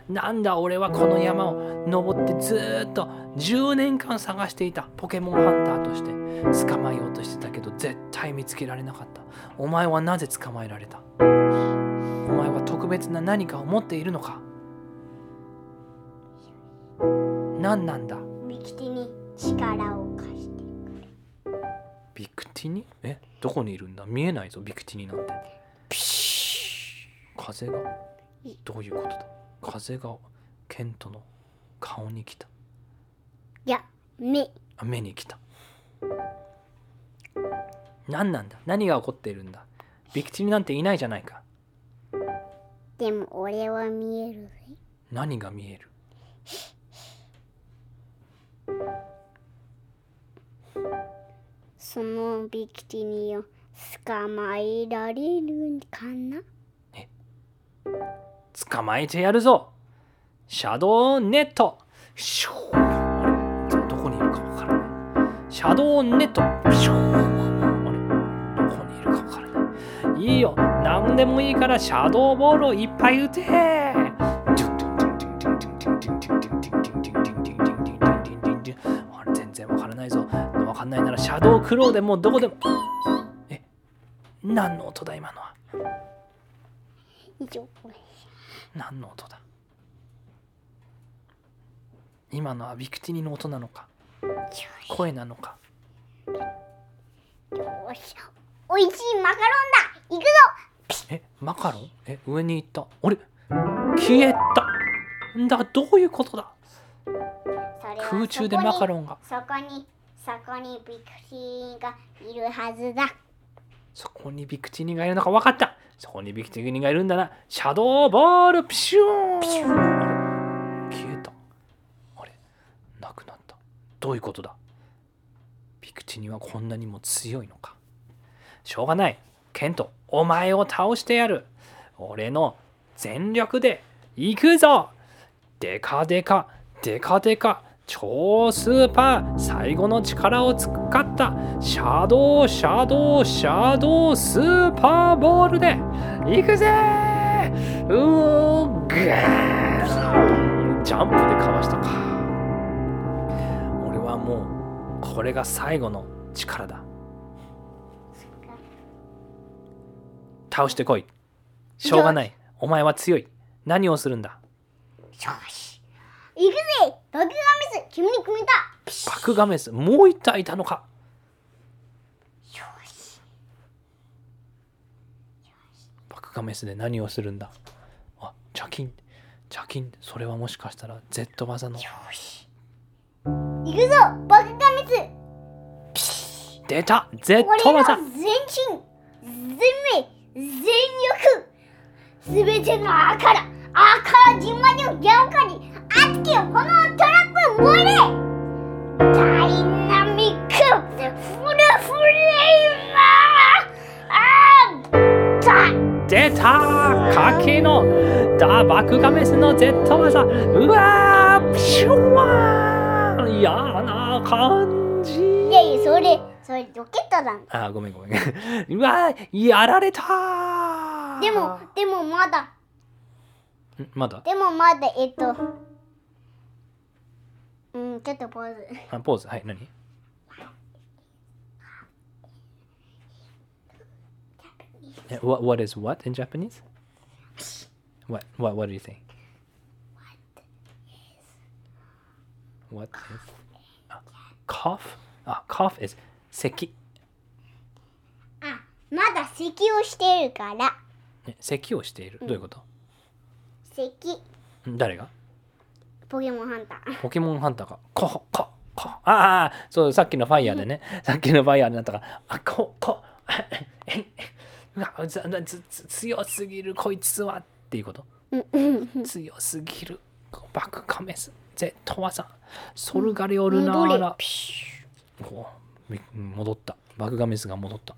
なんだ俺はこの山を登ってずーっと10年間探していたポケモンハンターとして。捕まえようとしてたけど絶対見つけられなかった。お前はなぜ捕まえられた？お前は特別な何かを持っているのか？何なんだ？ビキティに力を貸してビクティニ？え？どこにいるんだ？見えないぞビクティニなんて風がどういうことだ？風がケントの顔に来た。いや目。あ目に来た。何なんだ？何が起こっているんだ？ビクティニなんていないじゃないか。でも俺は見えるぜ。何が見える？そのビキティニを捕まえられるかな？捕まえてやるぞ。シャドウネット。シュー。あれ？どこにいるかわからない。シャドウネット。シュー。あれ？どこにいるかわからない。いいよ。何でもいいからシャドウボールをいっぱい打て。あれ？全然わからないぞ。わかんないならシャドウクローでもうどこでも。何の音だ今のは？何の音だ？今のはビクティニの音なのか？声なのか？よしおいしいマカロンだ。行くぞ。えマカロン？え上に行った。あれ？消えた。んだどういうことだ？空中でマカンロンが。そこにそこにビクティがいるはずだそこにビクティニがいるのか分かった。そこにビクティニがいるんだな。シャドーボール。ピシューン。あれ？消えた。あれ？なくなった。どういうことだ？ビクティニはこんなにも強いのか。しょうがない。ケントお前を倒してやる。俺の全力で行くぞ。デカデカデカデカ。超スーパー最後の力を使った。シャドウシャドウシャドウスーパーボールで。行くぜ!うーぐー。ジャンプでかわしたか。俺はもうこれが最後の力だ。倒してこい。しょうがない。お前は強い。何をするんだ?よし行くぜ。爆弾ミス。君に決めた。ピシッ。バクガメス。もう一体いたのか。よし。バクガメスで何をするんだ。あ茶金茶金それはもしかしたら Z 技の。よし。行くぞ。爆弾ミス。ピシッ出た。Z 技。全身。全命全力。すべての赤。だ赤自慢のギャオカに熱きをこのトラップ燃えれ。ダイナミックフルフレーマーあ出た。かけのダバクガメスの Z 技。うわープシュワー。嫌な感じ。いやいやそれそれロケットだあごめんごめん。うわーやられたでもでもまだ。ん？まだ？でもまだえっとうんちょっとポーズあポーズはい何 Eh, What, what is what in Japanese? What, what, what do you think? What is? Ah, cough? Ah, cough is 咳。あまだ咳をしてるからね咳をしている。どういうこと咳ん誰がポケモンハンター。ポケモンハンターが、コホココああ、そう、さっきのファイヤーでね、さっきのファイヤーでなったか。ら、あ、ココ うわずずず強すぎる、こいつはっていうこと？強すぎる、バクカメス、Z 技、ソルガリオルナーラ、ピシおみ戻った、バクガメスが戻った。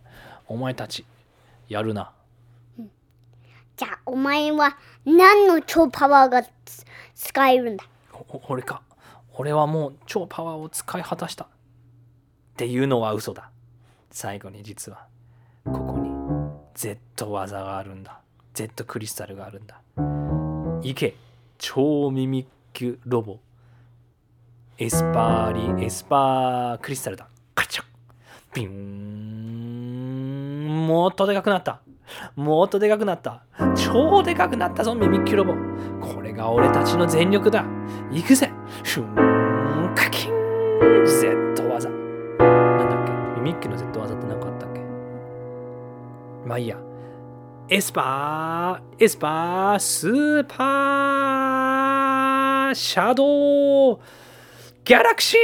お前たち、やるな。ュじゃあお前は何の超パワーがつ使えるんだ？俺か。俺はもう超パワーを使い果たした。っていうのは嘘だ。最後に実はここに Z 技があるんだ。Z クリスタルがあるんだ。行け。超ミミックロボ。エスパーリエスパークリスタルだ。カチャビン。もっとでかくなった。もっとでかくなった。超でかくなったぞミミッキュロボ。これが俺たちの全力だ。行くぜ。シューンカキン Z 技。なんだっけ？ミミッキュの Z 技って何かあったっけ？まあいいや。エスパーエスパースーパーシャドウギャラクシー。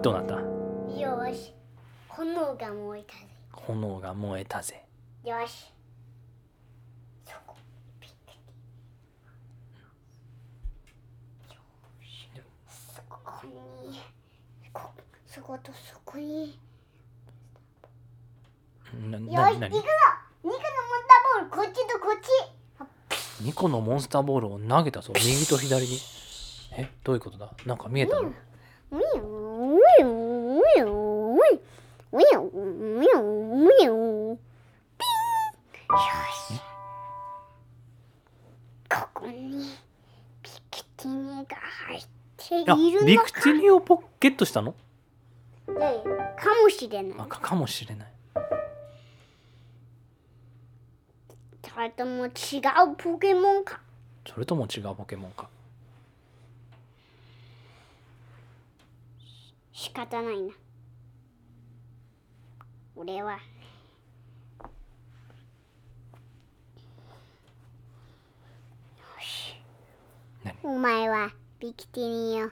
どうなった？よし。炎が燃えたぜ。炎が燃えたぜ。よしそこピッてよしそこにこそことそこになよしなな行くぞ。肉のモンターボールこっちとこっち。2個のモンスターボールを投げたぞ。右と左に。えどういうことだ？なんか見えたの？ウィンウィンウィンウィンウィンウィンウィンウィンピンよしここにピクティニが入ってているのかクティニをポゲットしたのかもしれない。あかかもしれない。それとも違うポケモンか？それとも違うポケモンか。仕方ないな。俺は。よし。何？お前はビキティニを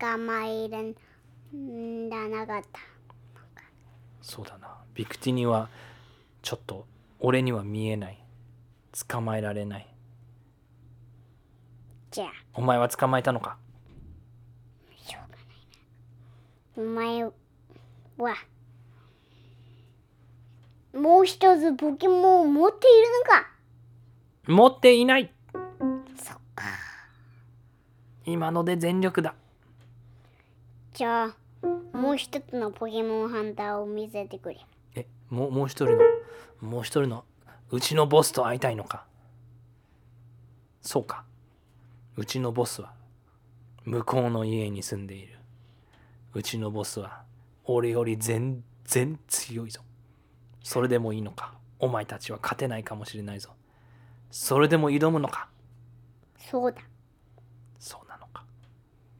捕まえるんだなかった。そうだな。ビクティニはちょっと俺には見えない。捕まえられない。じゃあ。お前は捕まえたのか？しょうがないな。お前はもう一つポケモンを持っているのか？持っていない。そっか。今ので全力だじゃあもう一つのポケモンハンターを見せてくれ。えもうもう一人のもう一人のうちのボスと会いたいのか？そうか。うちのボスは向こうの家に住んでいる。うちのボスは俺より全然強いぞ。それでもいいのか？お前たちは勝てないかもしれないぞ。それでも挑むのか？そうだ。そうなのか。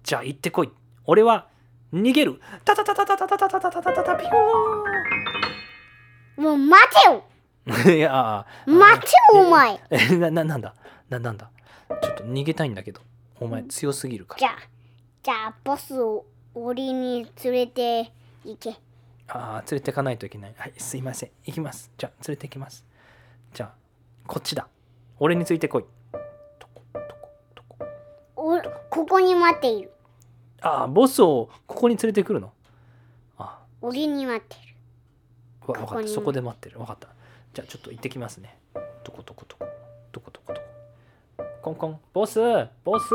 じゃあ行ってこい。俺は逃げる。タタタタタタタタタタタタタタピュもう待てよいや待てよお前えなななんだななんだちょっと逃げたいんだけどお前強すぎるからじゃあじゃあボスを檻に連れて行けああ連れてかないといけないはいすいません行きますじゃあ連れて行きますじゃあこっちだ俺についてこいとこどこどこおここに待っているああボスをここに連れてくるの？あ。檻に待っている。わ分かった。そこで待ってる。分かった。じゃあちょっと行ってきますね。どこどこどこどこどこどこコンコン。ボスボス。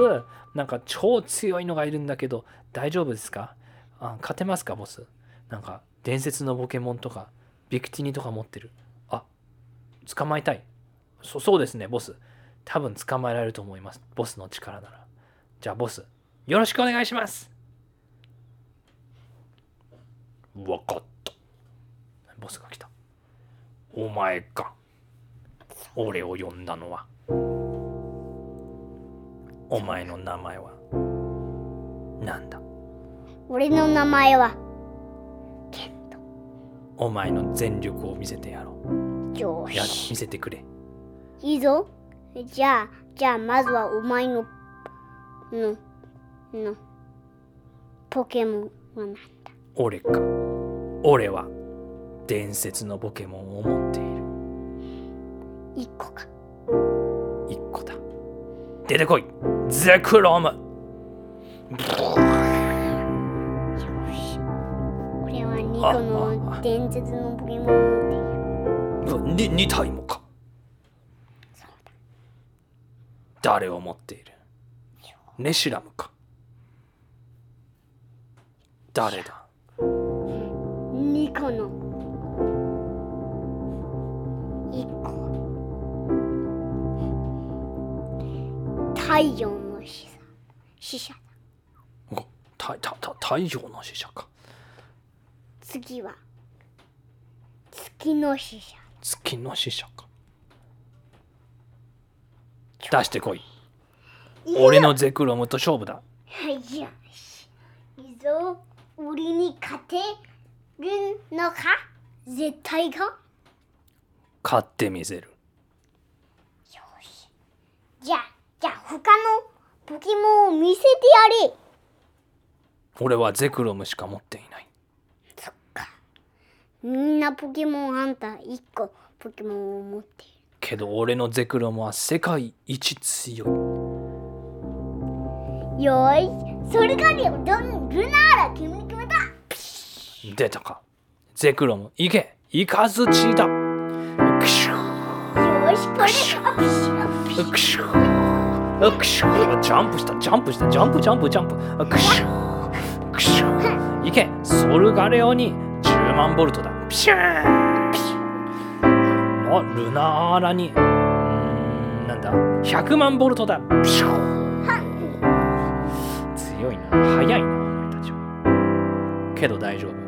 なんか超強いのがいるんだけど大丈夫ですか？あ勝てますか？ボス。なんか伝説のポケモンとかビクティニとか持ってる。あ捕まえたい。そそうですねボス。多分捕まえられると思います。ボスの力なら。じゃあボスよろしくお願いします。わかった。ボスが来た。お前か。俺を呼んだのは。お前の名前は。なんだ？俺の名前は。ケント。お前の全力を見せてやろようやし見せてくれ。いいぞ。じゃあじゃあまずはお前ののの。ポケモンはなんだ？俺か。俺は伝説のポケモンを持っている。一個か。一個だ。出てこい。ゼクロム。俺は二個の伝説のポケモンを持っている。に2体もか。誰を持っている？ネシラムか誰だ？二個の。一個。太陽の使者。使者。だおたたた太陽の使者か。次は。月の使者。月の使者か。出してこい。俺のゼクロムと勝負だ。はいよし。いいぞ俺に勝てるのか？絶対か？勝ってみせる。よし。じゃあじゃあ他のポケモンを見せてやれ。俺はゼクロムしか持っていない。そっか。みんなポケモンハンター1個ポケモンを持っている。けど俺のゼクロムは世界一強い。よーいそれがねどんルナーラ君出たか。ゼクロム。行け。行かずちだ。クシュクシュクシュクシュジャンプした。ジャンプした。ジャンプジャンプジャンプ。クシュクシュ行け。ソルガレオに10万ボルトだ。ピシュー。ピシュルナーラに。うんなんだ。100万ボルトだ。ピシュー。強いな。速いなお前たちは。けど大丈夫。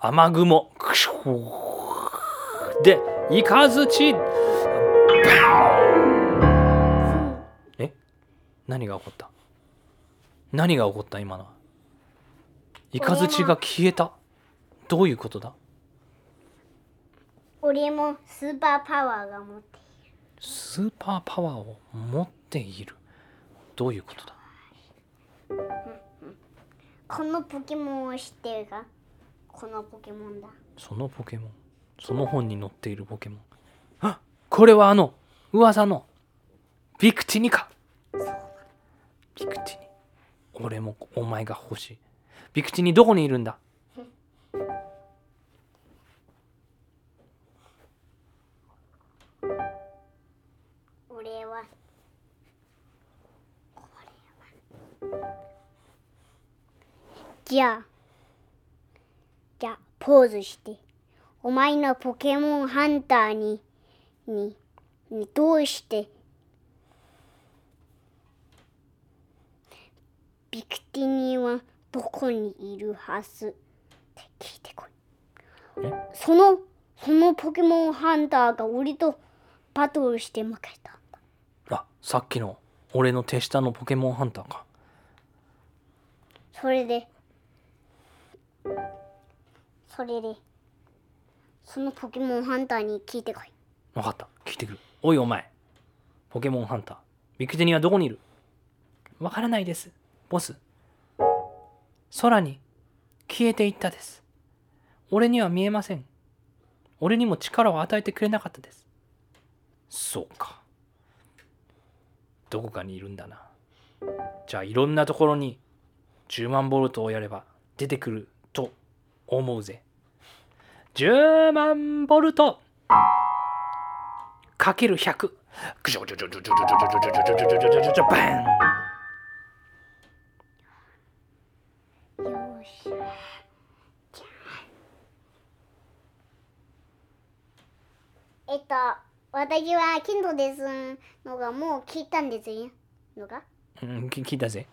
シュでイカズチえ？何が起こった？何が起こった？今のは。イカズチが消えた？どういうことだ？俺もスーパーパワーが持っている。スーパーパワーを持っている。どういうことだ？このポケモンを知ってるか？このポケモンだ。そのポケモン。その本に載っているポケモン。あこれはあの噂のビクティニか。ビクティニ。俺もお前が欲しい。ビクティニどこにいるんだ？俺はじゃあじゃあポーズして。お前のポケモンハンターにににどうして？ビクティニはどこにいるはず？って聞いてこい。え？そのそのポケモンハンターが俺とバトルして負けたんだ。あさっきの俺の手下のポケモンハンターか。それでそれで。そのポケモンハンターに聞いてこい。分かった。聞いてくる。おいお前。ポケモンハンター。ビクテニはどこにいる？わからないです。ボス。空に消えていったです。俺には見えません。俺にも力を与えてくれなかったです。そうか。どこかにいるんだな。じゃあいろんなところに10万ボルトをやれば出てくると思うぜ。10万ボルト。かける100クションえっと私はキントですのがもう聞いたんですよのがうん聞いたぜ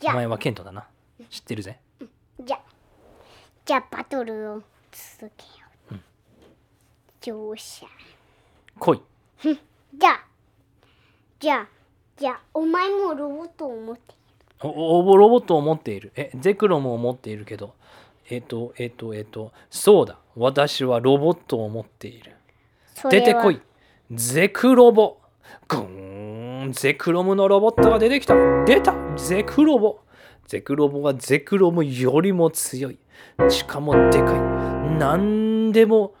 じゃお前はケントだな知ってるぜじゃじゃあバトルを続けようよっしゃ来い。じゃあじゃあじゃあお前もロボットを持っている。おおロボットを持っている。えゼクロムを持っているけど。えっとえっとえっとそうだ。私はロボットを持っている。出てこい。ゼクロボ。ぐーんゼクロムのロボットが出てきた。出た。ゼクロボ。ゼクロボはゼクロムよりも強い。しかもでかい。何でも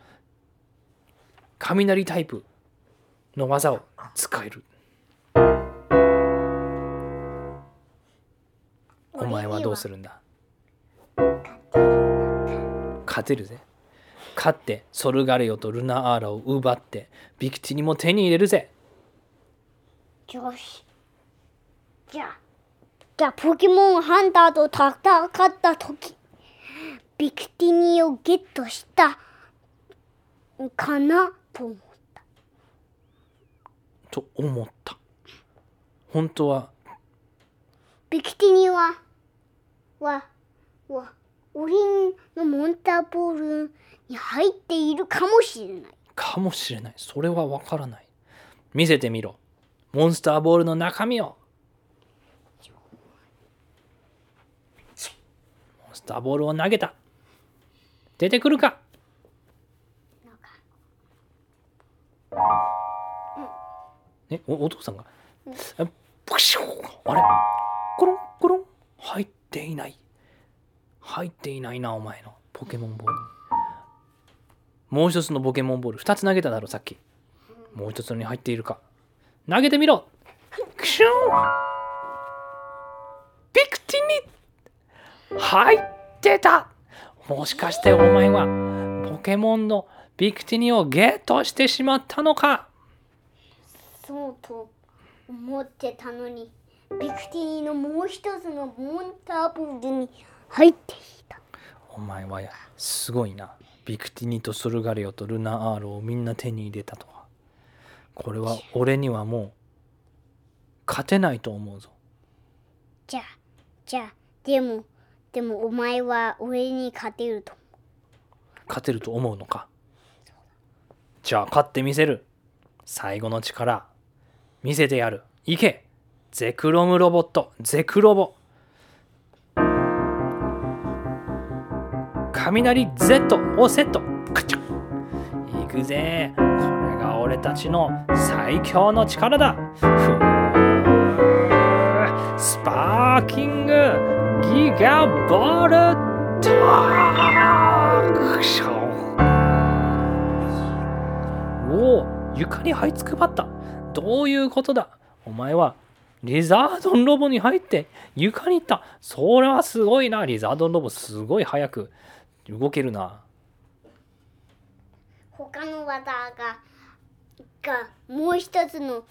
雷タイプの技を使える。お前はどうするんだ？勝てるぜ勝ってソルガレオとルナアーラを奪ってビクティにも手に入れるぜ。よし。じゃあじゃあポケモンハンターと戦った時ビクティニをゲットしたかな？と思った。と思った。本当は。ビクティニはははオリンのモンターボールに入っているかもしれない。かもしれない。それはわからない。見せてみろ。モンスターボールの中身を。モンスターボールを投げた。出てくるかえおお父さんが。あプシュあれ？コロンコロン？入っていない。入っていないなお前の。ポケモンボール。もう一つのポケモンボール。2つ投げただろさっき。もう一つのに入っているか。投げてみろ。クシュン！ビクティニ！入ってた。もしかしてお前はポケモンのビクティニをゲットしてしまったのか？そうと思ってたのにビクティニのもう一つのモンターボールに入っていた。お前はやすごいな。ビクティニとソルガレオとルナアールをみんな手に入れたとは。これは俺にはもう勝てないと思うぞ。じゃあじゃあでもでもお前は俺に勝てると。勝てると思うのか？じゃあ勝ってみせる。最後の力見せてやる。いけ。ゼクロムロボット。ゼクロボ。雷 Z をセット。カチャ。いくぜ。これが俺たちの最強の力だ。ふースパーキング。ギガボルトクショおお床に這いつくばった。どういうことだ？お前はリザードンロボに入って床に行った。それはすごいな。リザードンロボすごい早く動けるな。他の技ががもう一つの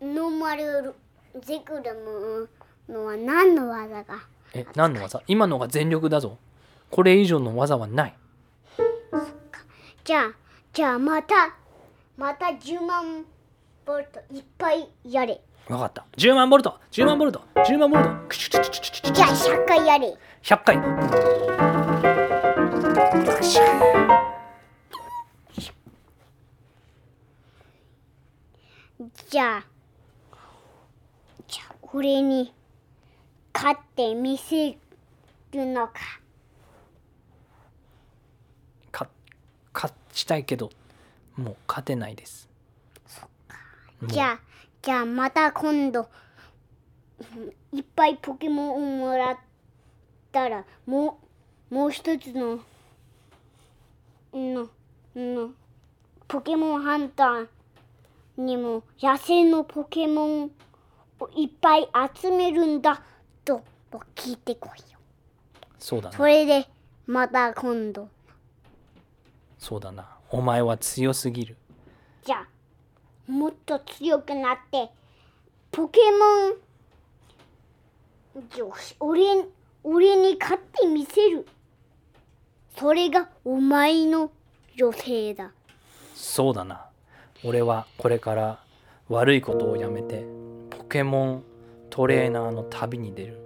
ノーマルゼクラムのは何の技が？え何の技？今のが全力だぞ。これ以上の技はない。じゃあじゃあまたまた10万ボルトいっぱいやれ。分かった。10万ボルト。10万ボルト10万ボルト。クシュチュチュチュチュチュじゃあ100回やれ。100回じゃあじゃあ俺に勝ってみせるのか。か勝ちたいけどもう勝てないですじゃあじゃあまた今度うんいっぱいポケモンをもらったらもうもう一つのののポケモンハンターにも野生のポケモンをいっぱい集めるんだと聞いてこいよ。そうだな。それでまた今度。そうだな。お前は強すぎる。じゃあもっと強くなってポケモンよし俺俺に勝ってみせる。それがお前の女性だ。そうだな。俺はこれから悪いことをやめてポケモントレーナーの旅に出る。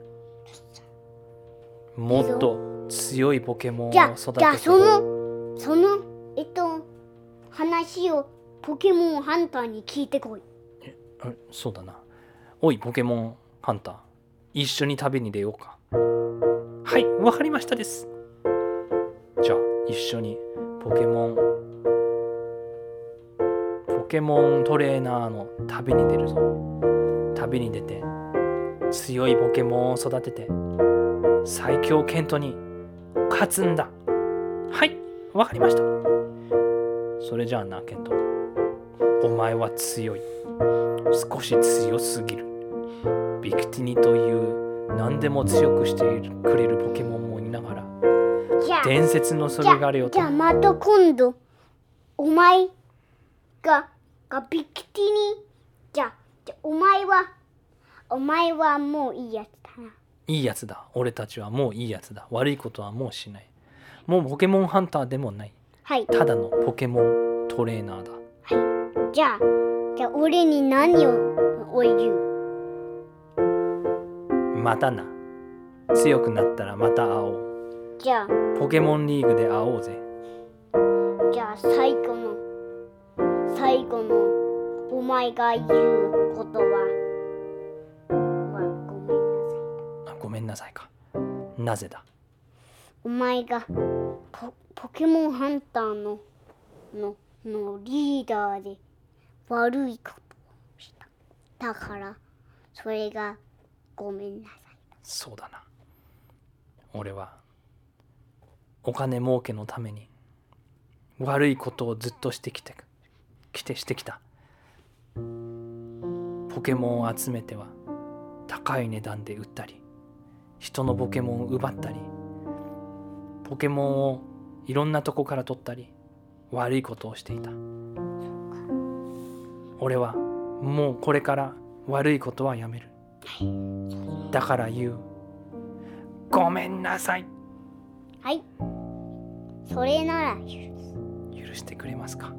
もっと強いポケモンをじゃあ育ててじゃあそのそのえっと話をポケモンハンターに聞いてこい。あそうだな。おいポケモンハンター。一緒に旅に出ようか。はいわかりましたです。じゃあ一緒にポケモンポケモントレーナーの旅に出るぞ。旅に出て強いポケモンを育てて最強ケントに勝つんだ。はいわかりました。それじゃあなケントお前は強い。少し強すぎる。ビクティニという何でも強くしてくれるポケモンもいながら。じゃあ伝説のソじゃルガレオと。あじゃあまた今度お前ががビクティニ？じゃあじゃあお前はお前はもういいやつだな。いいやつだ。俺たちはもういいやつだ。悪いことはもうしない。もうポケモンハンターでもない。はい。ただのポケモントレーナーだじゃあじゃあ俺に何をを言う。またな。強くなったらまた会おう。じゃあ。ポケモンリーグで会おうぜ。じゃあ最後の最後のお前が言うことは。はごめんなさい。あごめんなさいか。なぜだ？お前がポポケモンハンターのののリーダーで悪いことをした。だからそれがごめんなさい。そうだな。俺はお金儲けのために悪いことをずっとしてきてきてしてきた。ポケモンを集めては高い値段で売ったり人のポケモンを奪ったりポケモンをいろんなとこから取ったり悪いことをしていた。俺はもうこれから悪いことはやめる。だから言う。ごめんなさい。はい。それなら許す。許してくれますか？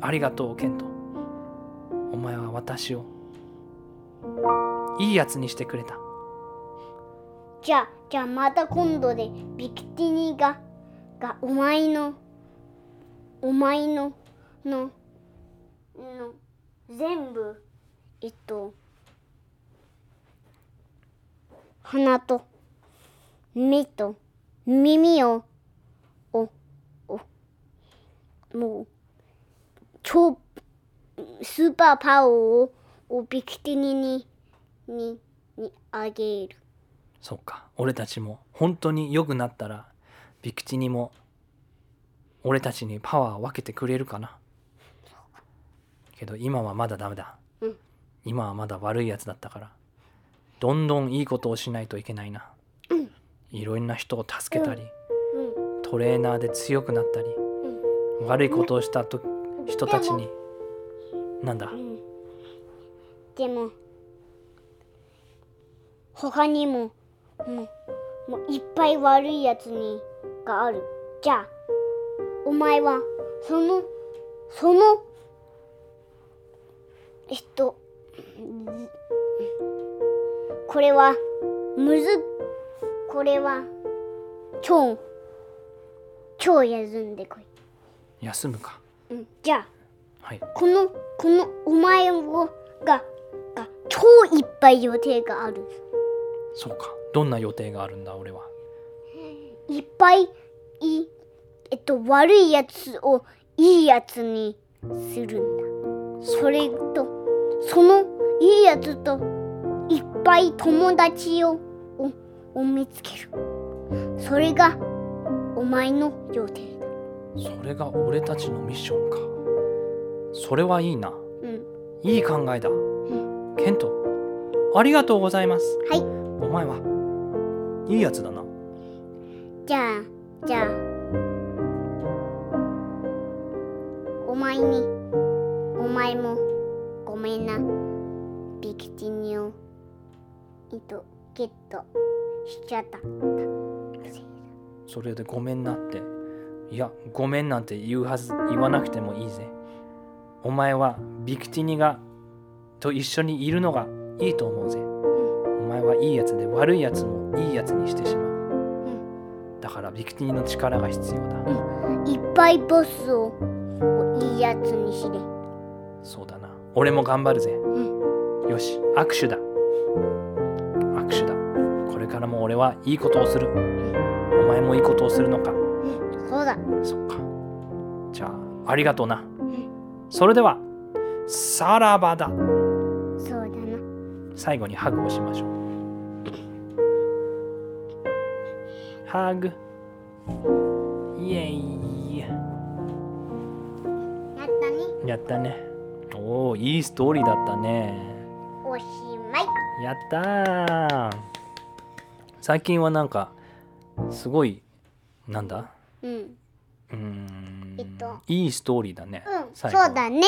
ありがとうケント。お前は私をいいやつにしてくれた。じゃあじゃあまた今度でビクティニががお前のお前ののの全部えっと鼻と目と耳をおおもう超スーパーパワーををビクティニにににあげる。そっか俺たちも本当に良くなったらビクチにも俺たちにパワーを分けてくれるかなけど今はまだダメだ、うん。今はまだ悪いやつだったから。どんどんいいことをしないといけないな、うん。いろんな人を助けたり、うん。トレーナーで強くなったり、悪いことをしたと人たちになんだ？うん。でも他にももうもういっぱい悪いやつにがある。じゃあお前はそのそのえっとずこれはむずこれは超超休んでこい、休むか。うん、じゃあはい。このこのお前をがが超いっぱい予定がある。そうか。どんな予定があるんだ俺は。いっぱいいえっと悪いやつをいいやつにするんだ。それとそのいいやつといっぱい友達ををを見つける。それがお前の予定だ。それが俺たちのミッションか。それはいいな。うん。いい考えだ。ケントありがとうございます。はい。お前はいいやつだな。じゃあじゃあお前にお前もごめんなビキティニをえっとゲットしちゃった。それでごめんなって。いやごめんなんて言うはず言わなくてもいいぜ。お前はビクティニがと一緒にいるのがいいと思うぜ。お前はいいやつで悪いやつもいいやつにしてしまう。だからビクティニの力が必要だ。いっぱいボスををいいやつにして。そうだな俺も頑張るぜ。ん。よし握手だ。握手だ。これからも俺はいいことをする。お前もいいことをするのか。そうだ。そっか。じゃあありがとうな。それではさらばだ。そうだな。最後にハグをしましょう。ハグ。イエイ。やったね。やったねおおいいストーリーだったね。おしまい。やったー。最近はなんかすごいなんだ？うん。うーん、えっと。いいストーリーだね、うんそ最後は。うだね。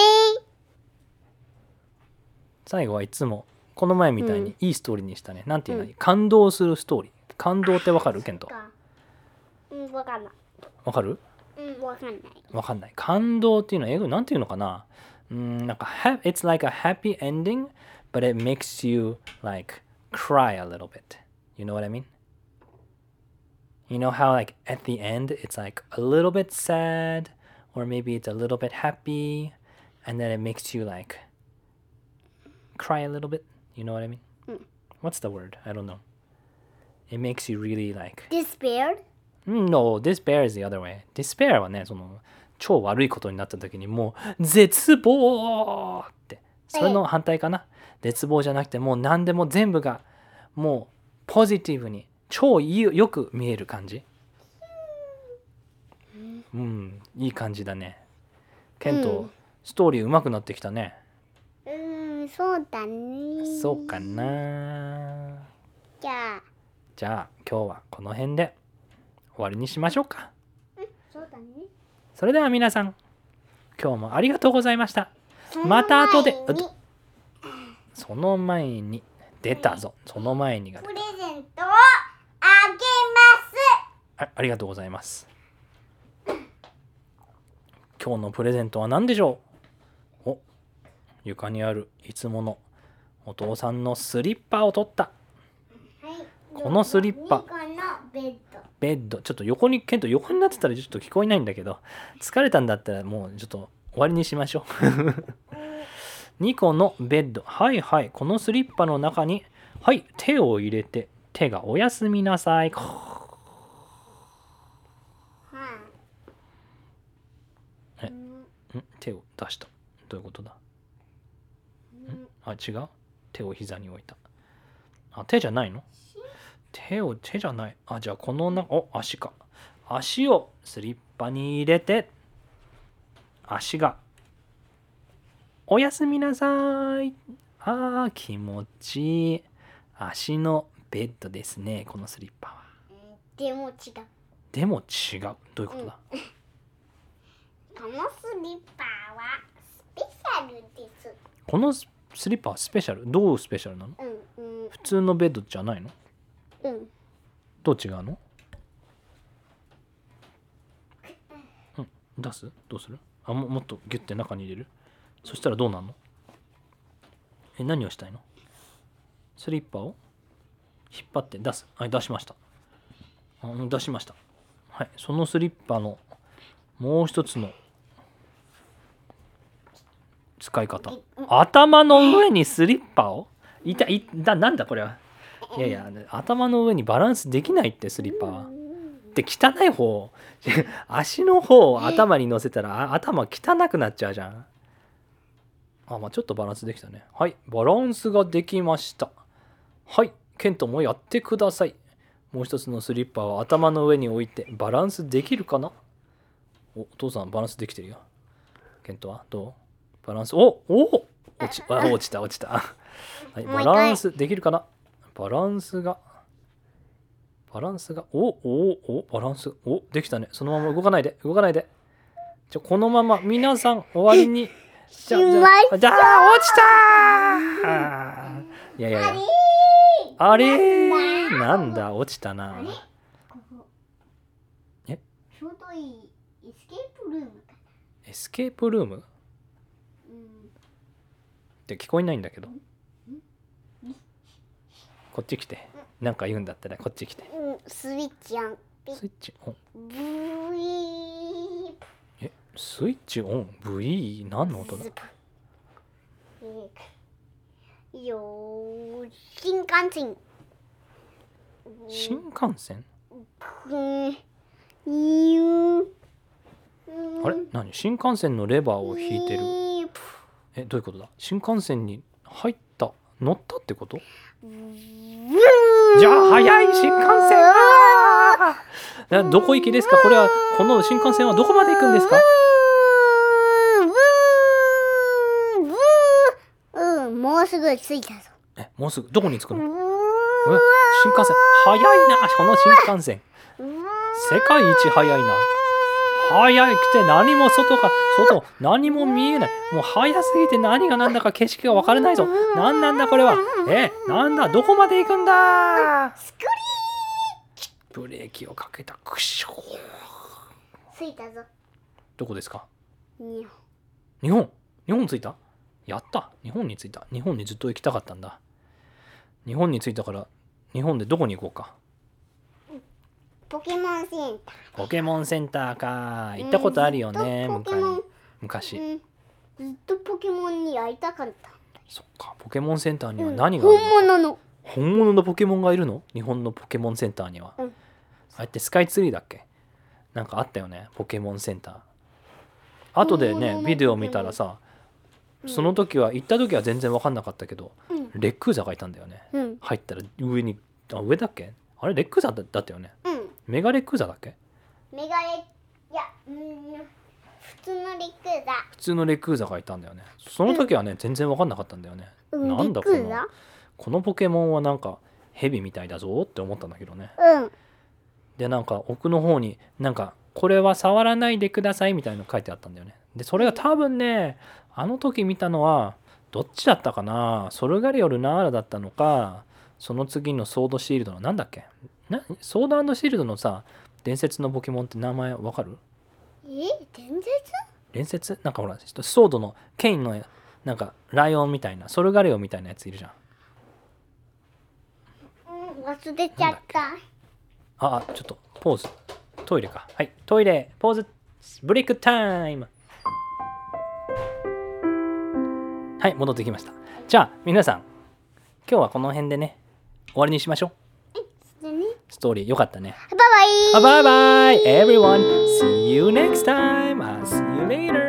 最後はいつもこの前みたいにいいストーリーにしたね、なんていうの、感動するストーリー。感動ってわかる？ケント。か。うんわかんない。わかる？うんわかんない。わかんない。感動っていうのは英語なんていうのかな？うんなんか ha- It's like a happy ending but it makes you like cry a little bit you know what I mean You know how like at the end it's like a little bit sad or maybe it's a little bit happy and then it makes you like cry a little bit you know what I mean What's the word? I don't know It makes you really like Despaired? No, despair is the other way. despair はね、その 超悪いことになった時にもう絶望って。それの反対かな。絶望じゃなくてもう何でも全部がもうポジティブに超いいよく見える感じ。うん、いい感じだね。ケント、うんストーリー上手くなってきたね。うんそうだねそうかな。じゃあじゃあ今日はこの辺で終わりにしましょうかそうだねそれでは皆さん今日もありがとうございました。また後でその前に出たぞ。その前にが。プレゼントをあげます。あありがとうございます。今日のプレゼントは何でしょう？お床にあるいつものお父さんのスリッパを取った。はい。このスリッパベッドちょっと横にケント横になってたらちょっと聞こえないんだけど疲れたんだったらもうちょっと終わりにしましょう。2個のベッド。はいはい。このスリッパの中にはい手を入れて手がおやすみなさい。はい。えん？手を出した。どういうことだ？うん？あ違う？手を膝に置いた。あ手じゃないの？手を手じゃない。あじゃあこのなお足か。足をスリッパに入れて足がおやすみなさい。あー気持ちいい。足のベッドですねこのスリッパは。でも違う。でも違う。どういうことだ、このスリッパはスペシャルです。このススリッパはスペシャル？どうスペシャルなの？うんうん。普通のベッドじゃないの？うん。どう違うの？うん。出す？どうする？あももっとギュッて中に入れる？そしたらどうなんの？え何をしたいの？スリッパを？引っ張って出す？はい出しました。あうん出しました。はいそのスリッパのもう一つの使い方。頭の上にスリッパを？いたいだなんだこれは？いやいや頭の上にバランスできないってスリッパは。で汚い方。足の方を頭に乗せたらあ頭汚くなっちゃうじゃん。あまあちょっとバランスできたね。はい。バランスができました。はい。ケントもやってください。もう一つのスリッパを頭の上に置いてバランスできるかな？おお父さんバランスできてるよ。ケントは？どう？バランス？おお落ちあ落ちた落ちた。はい。バランスできるかな？バランスがバランスがおおおバランスおできたね。そのまま動かないで動かないで。じゃこのまま皆さん終わりに。じゃしまいじゃあ落ちたー。いやいやいや。あれー。なんだ。落ちたな。え？ちょうどいいエスケープルームかエスケープルーム？っうん。て聞こえないんだけどこっち来て。なんか言うんだったらこっち来て。うんスイッチオン。スイッチオン。ブイーえスイッチオン？V 何の音だ？えーよー新幹線。新幹線？うんあれ？何？新幹線のレバーを引いてる？るえどういうことだ？新幹線に入った？乗ったってこと？じゃあ早い新幹線。どこ行きですか？これはこの新幹線はどこまで行くんですか？うん、もうすぐ着いたぞ。えもうすぐ？どこに着くの？新幹線。早いな。この新幹線。世界一早いな早くて何も外が外何も見えない。もう早すぎて何が何だか景色が分からないぞ。何なんだこれは？えなんだ？どこまで行くんだ？スクブレーキをかけた。クショー。リー着いたぞ。どこですか？に日本？日本着いた？やった。日本に着いた。日本にずっと行きたかったんだ。日本に着いたから日本でどこに行こうか？ポケモンセンタポケモンセンターか。ー。行ったことあるよねうん昔。昔。うん。ずっとポケモンに会いたかった。そっかポケモンセンターにはうん。何があるの、本物の。本物のポケモンがいるの？日本のポケモンセンターには、うん。あれってスカイツリーだっけ？なんかあったよねポケモンセンター。後でねビデオ見たらさその時は行った時は全然分かんなかったけどうん。レックーザがいたんだよね。うん。入ったら上にあ上だっけ？あれレックーザだだったよね。うん。メガレックーザだっけ？メガレ、いや、うん、普通のリクーザ。普通のレックーザがいたんだよね。その時はね全然分かんなかったんだよね、うん、なんだこのリクーザ？このポケモンはなんか蛇みたいだぞって思ったんだけどね。うん。でなんか奥の方になんかこれは触らないでくださいみたいなの書いてあったんだよね。でそれが多分ねあの時見たのはどっちだったかな？ソルガリオ・ルナーラだったのかその次のソードシールドのなんだっけ？なソードシールドのさ伝説のポケモンって名前わかる？え？伝説？伝説？なんかほらソードのケインのなんかライオンみたいなソルガリオみたいなやついるじゃん。うん忘れちゃった。ああちょっとポーズ。トイレか。はいトイレポーズ。ブレイクタイム。はい戻ってきました。じゃあ皆さん今日はこの辺でね終わりにしましょうでねストーリーよかったねバイバイバイバイ everyone see you next time I'll see you later